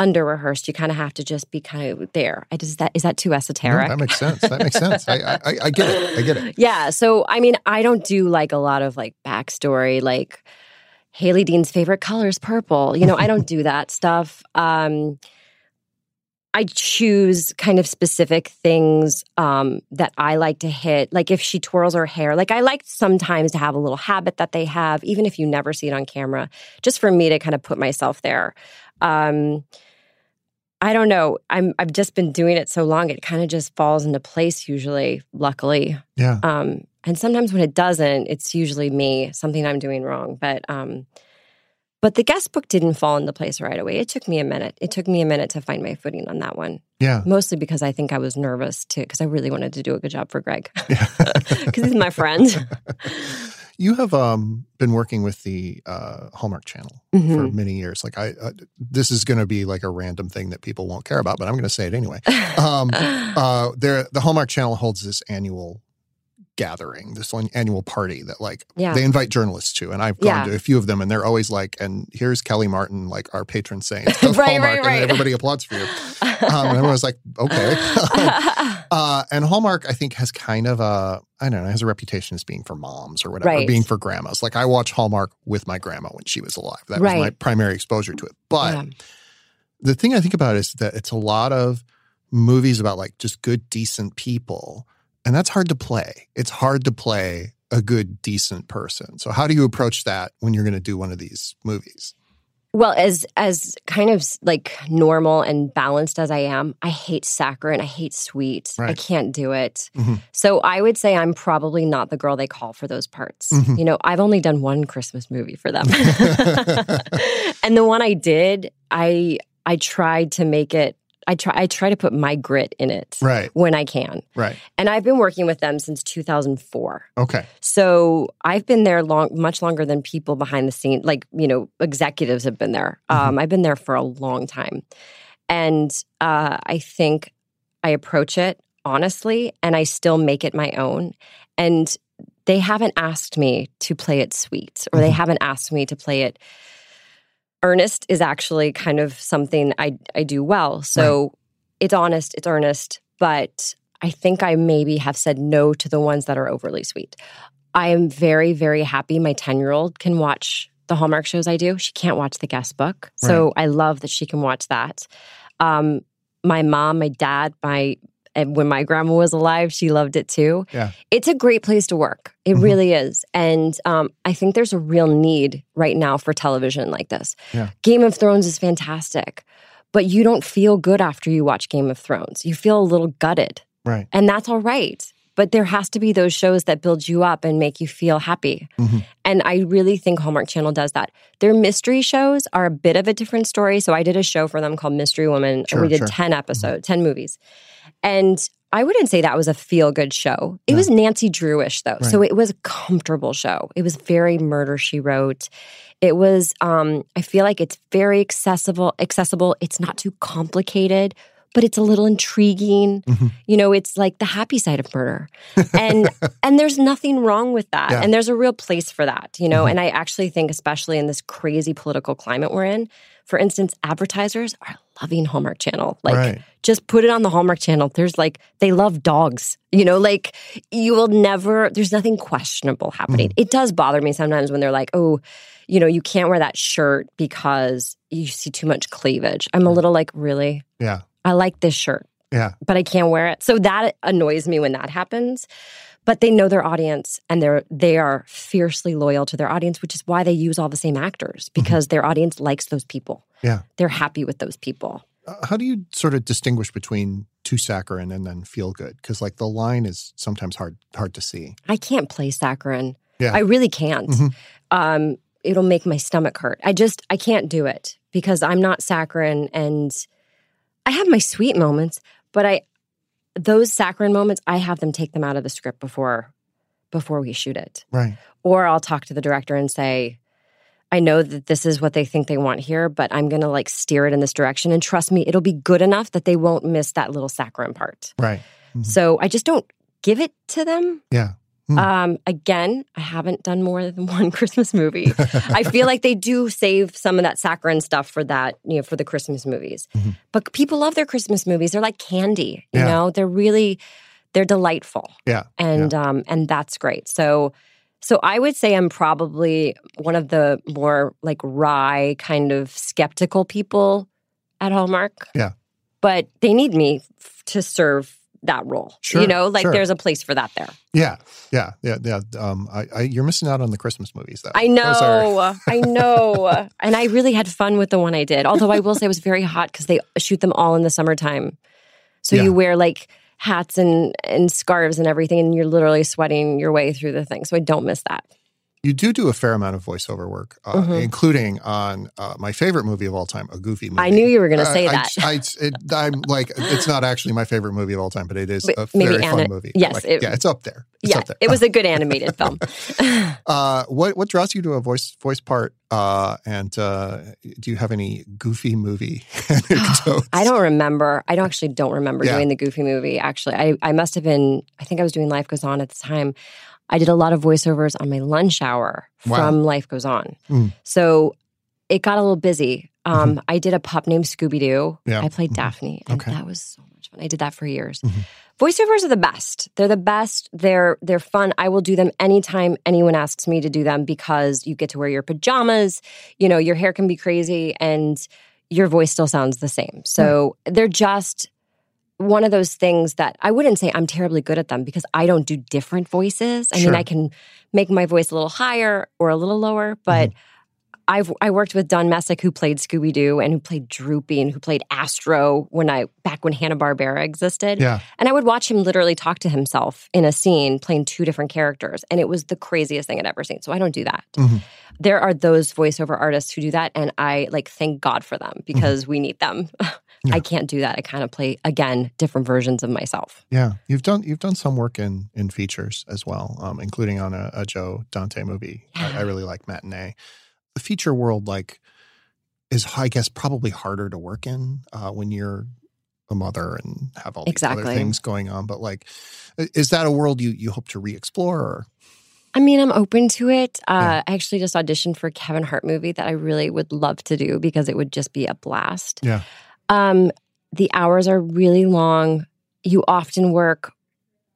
under rehearsed. You kind of have to just be kind of there. I just that is that too No, esoteric? that makes sense. That makes sense. I, I I get it. I get it. Yeah. So I mean, I don't do like a lot of like backstory, like Haley Dean's favorite color is purple. You know, I don't do that stuff. Um, I choose kind of specific things um, that I like to hit. Like if she twirls her hair, like I like sometimes to have a little habit that they have, even if you never see it on camera, just for me to kind of put myself there. Um, I don't know. I'm I've just been doing it so long; it kind of just falls into place. Usually, luckily, Yeah. um, and sometimes when it doesn't, it's usually me, something I'm doing wrong. But um, but the guest book didn't fall into place right away. It took me a minute. It took me a minute to find my footing on that one. Yeah. Mostly because I think I was nervous too, because I really wanted to do a good job for Greg. Because he's my friend. You have um, been working with the uh, Hallmark Channel for Mhm. many years. Like I, uh, this is going to be like a random thing that people won't care about, but I'm going to say it anyway. Um, uh, there, the Hallmark Channel holds this annual gathering, this one annual party that like Yeah. they invite journalists to, and I've gone Yeah. to a few of them, and they're always like, "And here's Kellie Martin, like our patron saint Right, Hallmark," right, and everybody applauds for you. Um, and everyone's like, "Okay." Uh, and Hallmark, I think, has kind of a, I don't know, has a reputation as being for moms or whatever, Right. being for grandmas. Like I watched Hallmark with my grandma when she was alive. That was my primary exposure to it. But Yeah. the thing I think about is that it's a lot of movies about like just good, decent people. And that's hard to play. It's hard to play a good, decent person. So how do you approach that when you're going to do one of these movies? Well, as as kind of like normal and balanced as I am, I hate saccharine. I hate sweet. I can't do it. Mhm. So I would say I'm probably not the girl they call for those parts. Mhm. You know, I've only done one Christmas movie for them, and the one I did, I I tried to make it. I try I try to put my grit in it Right, when I can, right. and I've been working with them since 2004. Okay. So I've been there long, much longer than people behind the scene, like you know, executives have been there. Um, I've been there for a long time, and uh, I think I approach it honestly, and I still make it my own. And they haven't asked me to play it sweet, or they Mhm. haven't asked me to play it. Earnest is actually kind of something I I do well. So it's honest, it's earnest, but I think I maybe have said no to the ones that are overly sweet. I am very, very happy my 10 year old can watch the Hallmark shows I do. She can't watch the guest book. So I love that she can watch that. Um, my mom, my dad, my and when my grandma was alive, she loved it too. Yeah. It's a great place to work. It Mhm. really is. And um, I think there's a real need right now for television like this. Yeah. Game of Thrones is fantastic, but you don't feel good after you watch Game of Thrones. You feel a little gutted, Right. and that's all right. But there has to be those shows that build you up and make you feel happy. Mhm. And I really think Hallmark Channel does that. Their mystery shows are a bit of a different story. So I did a show for them called Mystery Woman, Sure, and we did sure. 10 episodes, 10 movies. And I wouldn't say that was a feel good show. It No. was Nancy Drewish though. So it was a comfortable show. It was very murder she wrote. It was um I feel like it's very accessible accessible. It's not too complicated, but it's a little intriguing. Mhm. You know, it's like the happy side of murder. And and there's nothing wrong with that. Yeah. And there's a real place for that, you know. Mhm. And I actually think especially in this crazy political climate we're in, for instance, advertisers are loving Hallmark Channel. Like right. just put it on the Hallmark Channel. There's like they love dogs. You know, like you will never. There's nothing questionable happening. Mm-hmm. It does bother me sometimes when they're like, "Oh, you know, you can't wear that shirt because you see too much cleavage." I'm a little like, "Really? Yeah. I like this shirt, Yeah. but I can't wear it." So that annoys me when that happens. But they know their audience and they're they are fiercely loyal to their audience, which is why they use all the same actors because their audience likes those people. Yeah. They're happy with those people. Uh, How do you sort of distinguish between too saccharine and then feel good? Because like the line is sometimes hard hard to see. I can't play saccharin. Yeah. I really can't. Mhm. Um, it'll make my stomach hurt. I just I can't do it because I'm not saccharin, and I have my sweet moments, but I those saccharin moments I have them take them out of the script before before we shoot it, Right. or I'll talk to the director and say. I know that this is what they think they want here, but I'm going to like steer it in this direction. And trust me, it'll be good enough that they won't miss that little saccharin part. Right. Mhm. So I just don't give it to them. Yeah. Hmm. Um, again, I haven't done more than one Christmas movie. I feel like they do save some of that saccharin stuff for that, you know, for the Christmas movies. Mhm. But people love their Christmas movies. They're like candy, you Yeah. know. They're really, they're delightful, Yeah. and um, and that's great. So, so I would say I'm probably one of the more like wry, kind of skeptical people at Hallmark. Yeah. but they need me f- to serve that role. Sure, you know, like sure. there's a place for that there. Yeah. Yeah. Yeah. Yeah. Um, I, I, you're missing out on the Christmas movies, though. I know, I know. And I really had fun with the one I did. Although I will say it was very hot because they shoot them all in the summertime. So Yeah. you wear like hats and and scarves and everything, and you're literally sweating your way through the thing. So I don't miss that. You do do a fair amount of voiceover work, uh, Mhm. including on uh, my favorite movie of all time, a Goofy movie. I knew you were going to Uh, say I- that. I, it, I'm like, it's not actually my favorite movie of all time, but it is But a very fun movie. yes, Like, it- yeah, it's up there. It's yeah, up there. it was a good animated film. Uh, what what draws you to a voice voice part? Uh, and uh, do you have any Goofy movie anecdotes? I don't remember. I don't actually don't remember Yeah. doing the Goofy movie. Actually, I I must have been. I think I was doing Life Goes On at the time. I did a lot of voiceovers on my lunch hour Wow. from Life Goes On. Mm. So it got a little busy. Um, I did a pup named Scooby Doo. Yeah. I played Mhm. Daphne, and Okay. that was so much fun. I did that for years. Mhm. Voiceovers are the best. They're the best. They're they're fun. I will do them anytime anyone asks me to do them because you get to wear your pajamas. You know, your hair can be crazy and your voice still sounds the same. So they're just one of those things that I wouldn't say I'm terribly good at them because I don't do different voices. I Sure. mean, I can make my voice a little higher or a little lower, but mm-hmm. I've I worked with Don Messick who played Scooby Doo and who played Droopy and who played Astro when I back when Hanna Barbera existed. Yeah. And I would watch him literally talk to himself in a scene playing two different characters. And it was the craziest thing I'd ever seen. So I don't do that. Mhm. There are those voiceover artists who do that. And I like thank God for them because we need them. Yeah. I can't do that. I kind of play again different versions of myself. Yeah, you've done you've done some work in in features as well, um, including on a, a Joe Dante movie. I, I really like Matinee. The feature world, like, is I guess probably harder to work in uh, when you're a mother and have all these other things going on. But like, is that a world you you hope to re-explore? Or I mean, I'm open to it. Uh, Yeah. I actually just auditioned for a Kevin Hart movie that I really would love to do because it would just be a blast. Yeah. Um, the hours are really long. You often work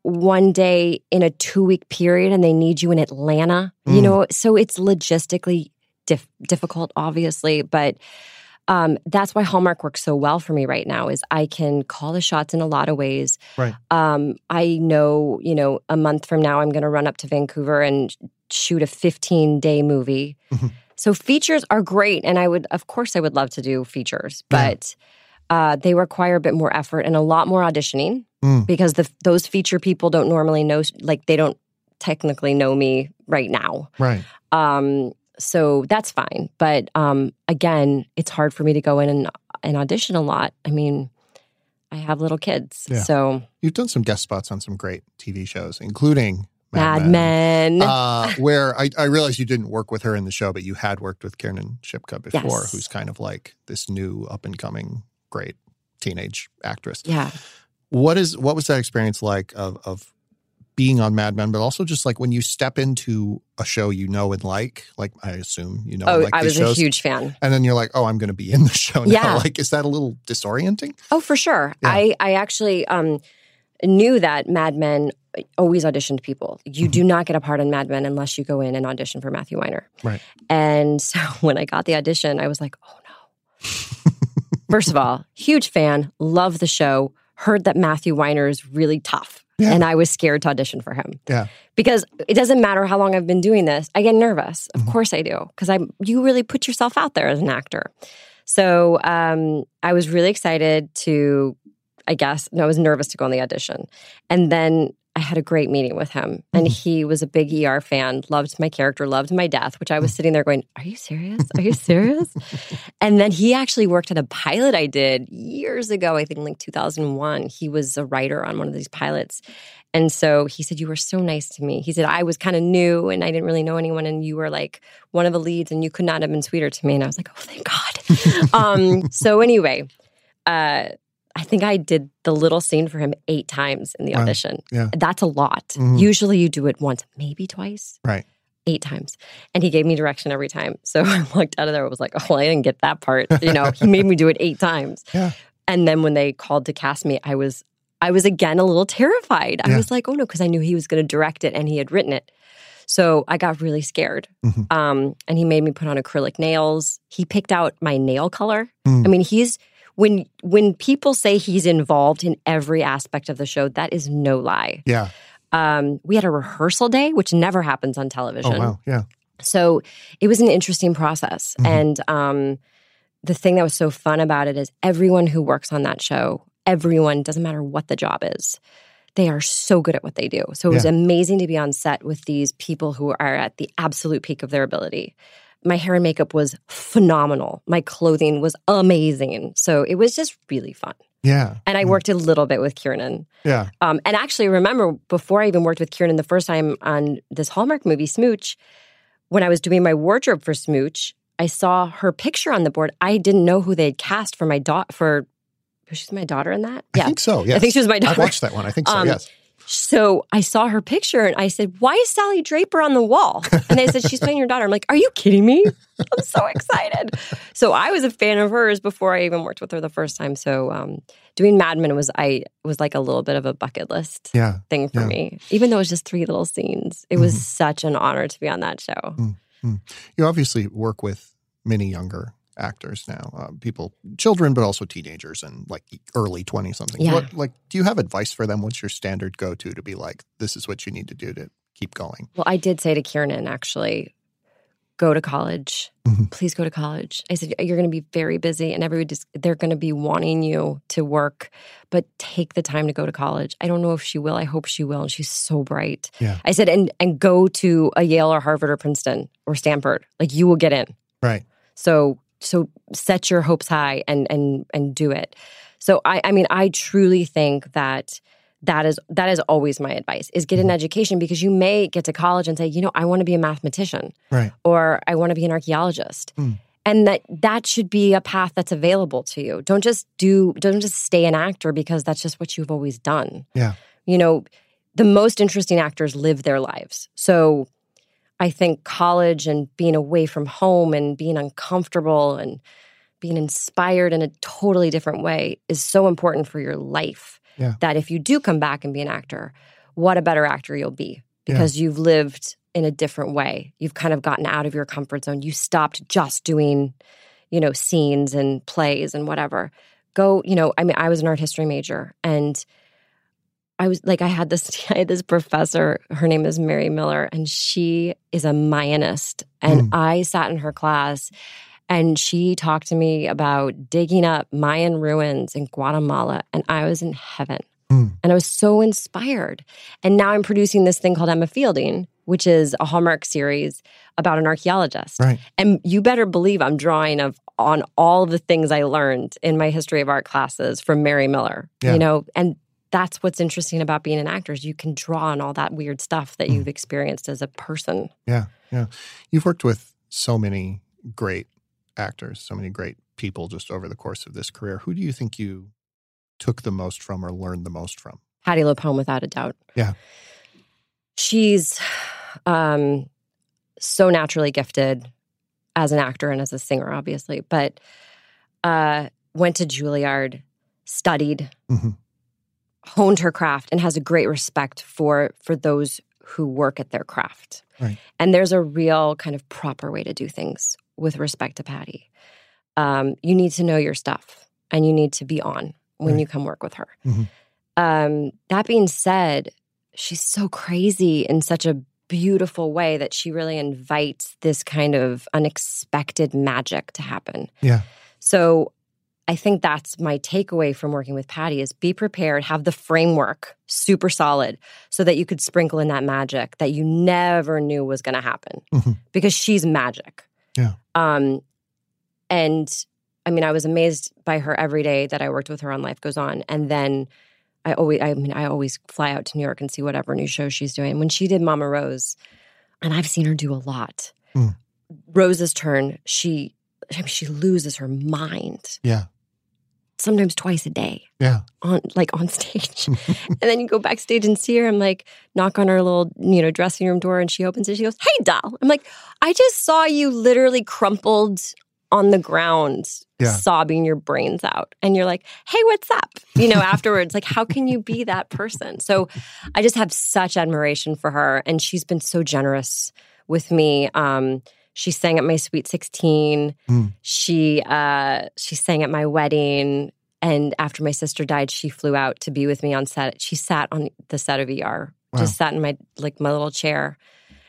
one day in a two week period and they need you in Atlanta, you Mm. know, so it's logistically dif- difficult, obviously, but um, that's why Hallmark works so well for me right now is I can call the shots in a lot of ways. Right. Um, I know, you know, a month from now I'm going to run up to Vancouver and shoot a 15 day movie. Mhm. So features are great, and I would, of course, I would love to do features, Yeah. but uh, they require a bit more effort and a lot more auditioning Mm. because the those feature people don't normally know, like they don't technically know me right now. right, Um, so that's fine. But um, again, it's hard for me to go in and, and audition a lot. I mean, I have little kids. Yeah. So you've done some guest spots on some great TV shows, including Mad, Mad Men. uh, where I, I realized you didn't work with her in the show, but you had worked with Kiernan Shipka before, Yes. who's kind of like this new up and coming great teenage actress. yeah. What is what was that experience like of of being on Mad Men, but also just like when you step into a show you know and like, like I assume you know, Oh, like I was shows, a huge fan. and then you're like, oh, I'm going to be in the show now. Yeah. Like, is that a little disorienting? Oh, for sure. Yeah. I, I actually um, knew that Mad Men always auditioned people. You Mm-hmm. do not get a part in Mad Men unless you go in and audition for Matthew Weiner. Right. And so when I got the audition, I was like, oh no. First of all, huge fan, love the show, heard that Matthew Weiner is really tough. Yeah. And I was scared to audition for him. Yeah. Because it doesn't matter how long I've been doing this. I get nervous. Of Mhm. course I do. Because I you really put yourself out there as an actor. So um, I was really excited to, I guess, no, I was nervous to go on the audition. And then I had a great meeting with him. And Mhm. he was a big ER fan, loved my character, loved my death, which I was sitting there going, Are you serious? Are you serious? and then he actually worked on a pilot I did years ago, I think like 2001. He was a writer on one of these pilots. And so he said, You were so nice to me. He said, I was kind of new and I didn't really know anyone. And you were like one of the leads and you could not have been sweeter to me. And I was like, Oh, thank God. um, so anyway, uh, I think I did the little scene for him eight times in the Wow. audition. Yeah. That's a lot. Mhm. Usually you do it once, maybe twice. Right. Eight times. And he gave me direction every time. So I walked out of there, I was like, oh, well, I didn't get that part. You know, he made me do it eight times. Yeah. And then when they called to cast me, I was I was again a little terrified. I Yeah. was like, oh no, because I knew he was going to direct it and he had written it. So I got really scared. Mhm. Um, and he made me put on acrylic nails. He picked out my nail color. Mm. I mean, he's when when people say he's involved in every aspect of the show, that is no lie. Yeah. Um, we had a rehearsal day, which never happens on television. Oh wow. Yeah. So it was an interesting process. Mhm. And um, the thing that was so fun about it is everyone who works on that show, everyone, doesn't matter what the job is, they are so good at what they do. So it was Yeah. amazing to be on set with these people who are at the absolute peak of their ability. My hair and makeup was phenomenal. My clothing was amazing. So it was just really fun. Yeah. And I Mm. worked a little bit with Kiernan. Yeah. Um, and actually, remember before I even worked with Kiernan the first time on this Hallmark movie, Smooch, when I was doing my wardrobe for Smooch, I saw her picture on the board. I didn't know who they had cast for my daughter. For she's my daughter in that. Yeah, I think so. Yeah, I think she was my daughter. I watched that one. I think so. Um, yes. So I saw her picture and I said, "Why is Sally Draper on the wall?" And they said, "She's playing your daughter." I'm like, "Are you kidding me?" I'm so excited. So I was a fan of hers before I even worked with her the first time. So um, doing Mad Men was I was like a little bit of a bucket list Yeah. thing for Yeah. me. Even though it was just three little scenes, it was Mhm. such an honor to be on that show. You obviously work with many younger actors now, uh, people, children, but also teenagers and like early 20 something. Yeah. What, like, do you have advice for them? What's your standard go to to be like, this is what you need to do to keep going? Well, I did say to Kiernan actually, go to college. Mhm. Please go to college. I said you're going to be very busy, and everybody just, they're going to be wanting you to work, but take the time to go to college. I don't know if she will. I hope she will, and she's so bright. Yeah. I said, and and go to a Yale or Harvard or Princeton or Stanford. Like you will get in. Right. So so set your hopes high and and and do it. So I I mean I truly think that that is that is always my advice is get an education because you may get to college and say, you know, I want to be a mathematician Right. or I want to be an archaeologist. Mm. And that that should be a path that's available to you. Don't just do don't just stay an actor because that's just what you've always done. Yeah. You know, the most interesting actors live their lives. So I think college and being away from home and being uncomfortable and being inspired in a totally different way is so important for your life. Yeah. That if you do come back and be an actor, what a better actor you'll be Yeah. because you've lived in a different way. You've kind of gotten out of your comfort zone. You stopped just doing, you know, scenes and plays and whatever. Go, you know, I mean, I was an art history major and I was like, I had this, I had this professor. Her name is Mary Miller, and she is a Mayanist. And I sat in her class, and she talked to me about digging up Mayan ruins in Guatemala, and I was in heaven. Mm. And I was so inspired. And now I'm producing this thing called Emma Fielding, which is a Hallmark series about an archaeologist. Right. And you better believe I'm drawing of on all the things I learned in my history of art classes from Mary Miller. Yeah. You know, and that's what's interesting about being an actor is you can draw on all that weird stuff that Mm. you've experienced as a person. Yeah. Yeah. You've worked with so many great actors, so many great people just over the course of this career. Who do you think you took the most from or learned the most from? Patti LuPone, without a doubt. Yeah. She's um, so naturally gifted as an actor and as a singer, obviously, but uh, went to Juilliard, studied, Mhm. Honed her craft, and has a great respect for for those who work at their craft. Right. And there's a real kind of proper way to do things with respect to Patti. Um, you need to know your stuff, and you need to be on when Right. you come work with her. Mhm. Um, that being said, she's so crazy in such a beautiful way that she really invites this kind of unexpected magic to happen. Yeah. So I think that's my takeaway from working with Patti is be prepared, have the framework super solid so that you could sprinkle in that magic that you never knew was going to happen Mhm. because she's magic. Yeah. Um and I mean I was amazed by her every day that I worked with her on Life Goes On and then I always I mean I always fly out to New York and see whatever new show she's doing. When she did Mama Rose, and I've seen her do a lot. Mm. Rose's turn, she I mean, she loses her mind Yeah. Sometimes twice a day Yeah. on like on stage. and then you go backstage and see her. I'm like, knock on her little, you know, dressing room door and she opens it. She goes, Hey doll. I'm like, I just saw you literally crumpled on the ground, Yeah. sobbing your brains out. And you're like, hey, what's up? You know, afterwards, like, how can you be that person? So I just have such admiration for her. And she's been so generous with me. Um, she sang at my sweet 16. Mm. She uh, she sang at my wedding. And after my sister died, she flew out to be with me on set. She sat on the set of ER, Wow. just sat in my like my little chair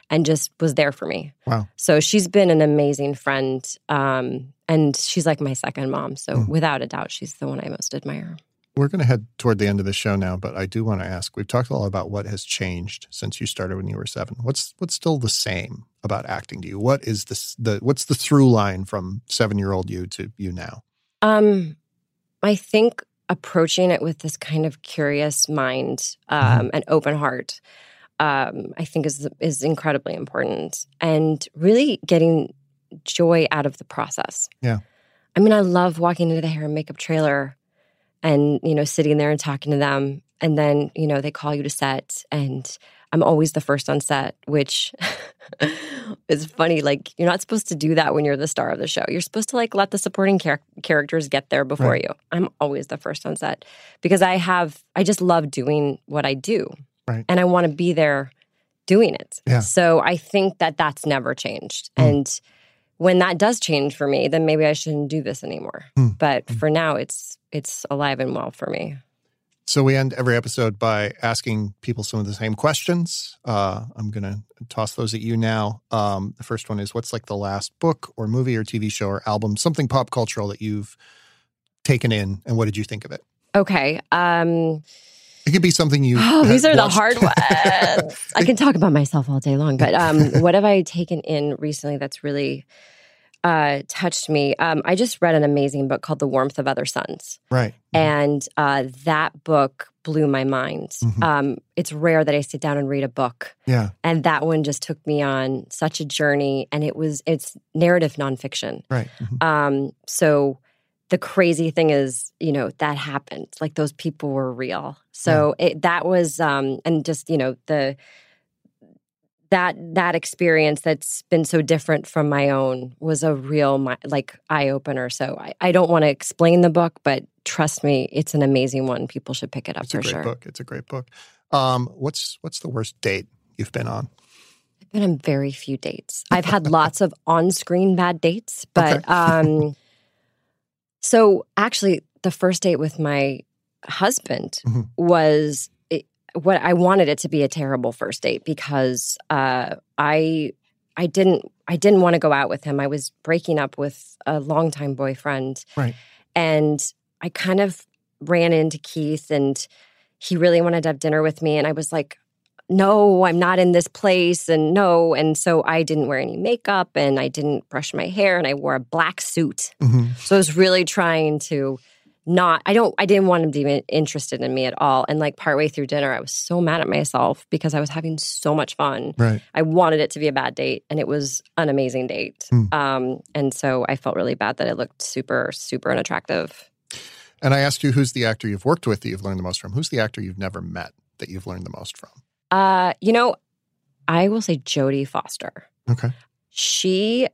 and just was there for me. Wow. So she's been an amazing friend. Um, and she's like my second mom. So Mm. without a doubt, she's the one I most admire. We're going to head toward the end of the show now, but I do want to ask. We've talked a lot about what has changed since you started when you were seven. What's what's still the same about acting to you? What is this the what's the through line from seven year old you to you now? Um, I think approaching it with this kind of curious mind um, mm-hmm. and open heart, um, I think is is incredibly important, and really getting joy out of the process. Yeah. I mean, I love walking into the hair and makeup trailer and, you know, sitting there and talking to them. And then, you know, they call you to set and I'm always the first on set, which is funny. Like, you're not supposed to do that when you're the star of the show. You're supposed to like let the supporting char- characters get there before right. you. I'm always the first on set because I have, I just love doing what I do. Right. And I want to be there doing it. Yeah. So I think that that's never changed. Mm. And, when that does change for me, then maybe I shouldn't do this anymore. Mm. But mm. for now, it's it's alive and well for me. So we end every episode by asking people some of the same questions. Uh, I'm going to toss those at you now. Um, the first one is, what's like the last book or movie or TV show or album, something pop cultural that you've taken in, and what did you think of it? Okay. Um, it could be something you. Oh, these are watched. the hard ones. I can talk about myself all day long, but um, what have I taken in recently that's really uh, touched me? Um, I just read an amazing book called The Warmth of Other Suns. Right. Mm-hmm. And uh, that book blew my mind. Mm-hmm. Um, it's rare that I sit down and read a book. Yeah. And that one just took me on such a journey, and it was it's narrative nonfiction. Right. Mm-hmm. Um, so the crazy thing is, you know, that happened. Like those people were real. So yeah. it, that was, um, and just you know the that that experience that's been so different from my own was a real like eye opener. So I, I don't want to explain the book, but trust me, it's an amazing one. People should pick it up it's for a great sure. Book. It's a great book. Um, what's what's the worst date you've been on? I've been on very few dates. I've had lots of on-screen bad dates, but okay. um, so actually, the first date with my husband mm-hmm. was it, what I wanted it to be a terrible first date because uh, I I didn't I didn't want to go out with him. I was breaking up with a longtime boyfriend, right? And I kind of ran into Keith, and he really wanted to have dinner with me, and I was like, no, I'm not in this place. And no. And so I didn't wear any makeup and I didn't brush my hair and I wore a black suit. Mm-hmm. So I was really trying to not, I don't, I didn't want him to be interested in me at all. And like partway through dinner, I was so mad at myself because I was having so much fun. Right. I wanted it to be a bad date and it was an amazing date. Mm. Um, and so I felt really bad that it looked super, super unattractive. And I asked you, who's the actor you've worked with that you've learned the most from? Who's the actor you've never met that you've learned the most from? Uh, you know, I will say Jodie Foster. Okay. She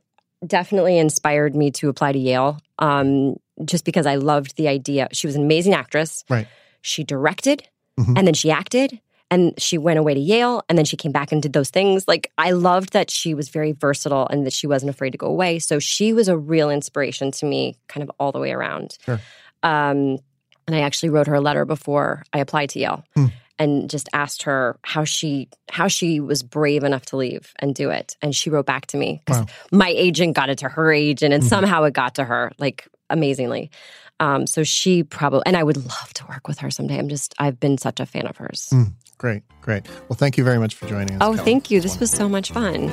definitely inspired me to apply to Yale. Um, just because I loved the idea. She was an amazing actress. Right. She directed mm-hmm. and then she acted and she went away to Yale and then she came back and did those things. Like I loved that she was very versatile and that she wasn't afraid to go away. So she was a real inspiration to me kind of all the way around. Sure. Um, and I actually wrote her a letter before I applied to Yale. Hmm and just asked her how she how she was brave enough to leave and do it and she wrote back to me because wow. my agent got it to her agent and mm-hmm. somehow it got to her like amazingly um, so she probably and i would love to work with her someday i'm just i've been such a fan of hers mm, great great well thank you very much for joining us oh Kellie. thank you this was so much fun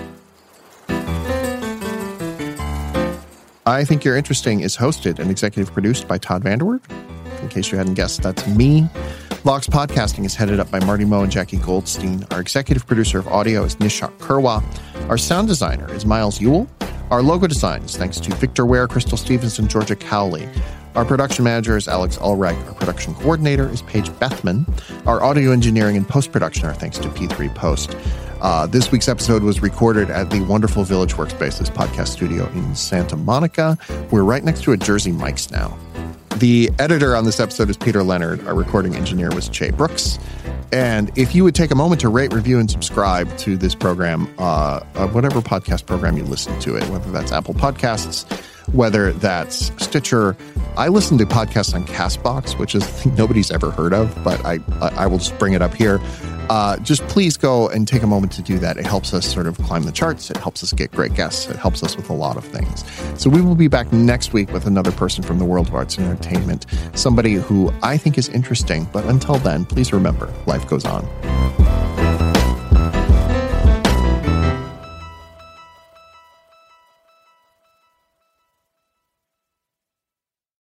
I Think You're Interesting is hosted and executive produced by Todd VanDerWerff. In case you hadn't guessed, that's me. Vox Podcasting is headed up by Marty Moe and Jackie Goldstein. Our executive producer of audio is Nishat Kurwa. Our sound designer is Miles Ewell. Our logo design is thanks to Victor Ware, Crystal Stevenson, Georgia Cowley. Our production manager is Alex Ulreich. Our production coordinator is Paige Bethman. Our audio engineering and post production are thanks to P3 Post. Uh, this week's episode was recorded at the wonderful Village Workspaces podcast studio in Santa Monica. We're right next to a Jersey Mike's now. The editor on this episode is Peter Leonard. Our recording engineer was Che Brooks. And if you would take a moment to rate, review, and subscribe to this program, uh, uh, whatever podcast program you listen to it, whether that's Apple Podcasts, whether that's Stitcher. I listen to podcasts on Castbox, which is nobody's ever heard of, but I I will just bring it up here. uh, just please go and take a moment to do that. It helps us sort of climb the charts. It helps us get great guests. It helps us with a lot of things. So we will be back next week with another person from the world of arts and entertainment, somebody who I think is interesting. But until then, please remember life goes on.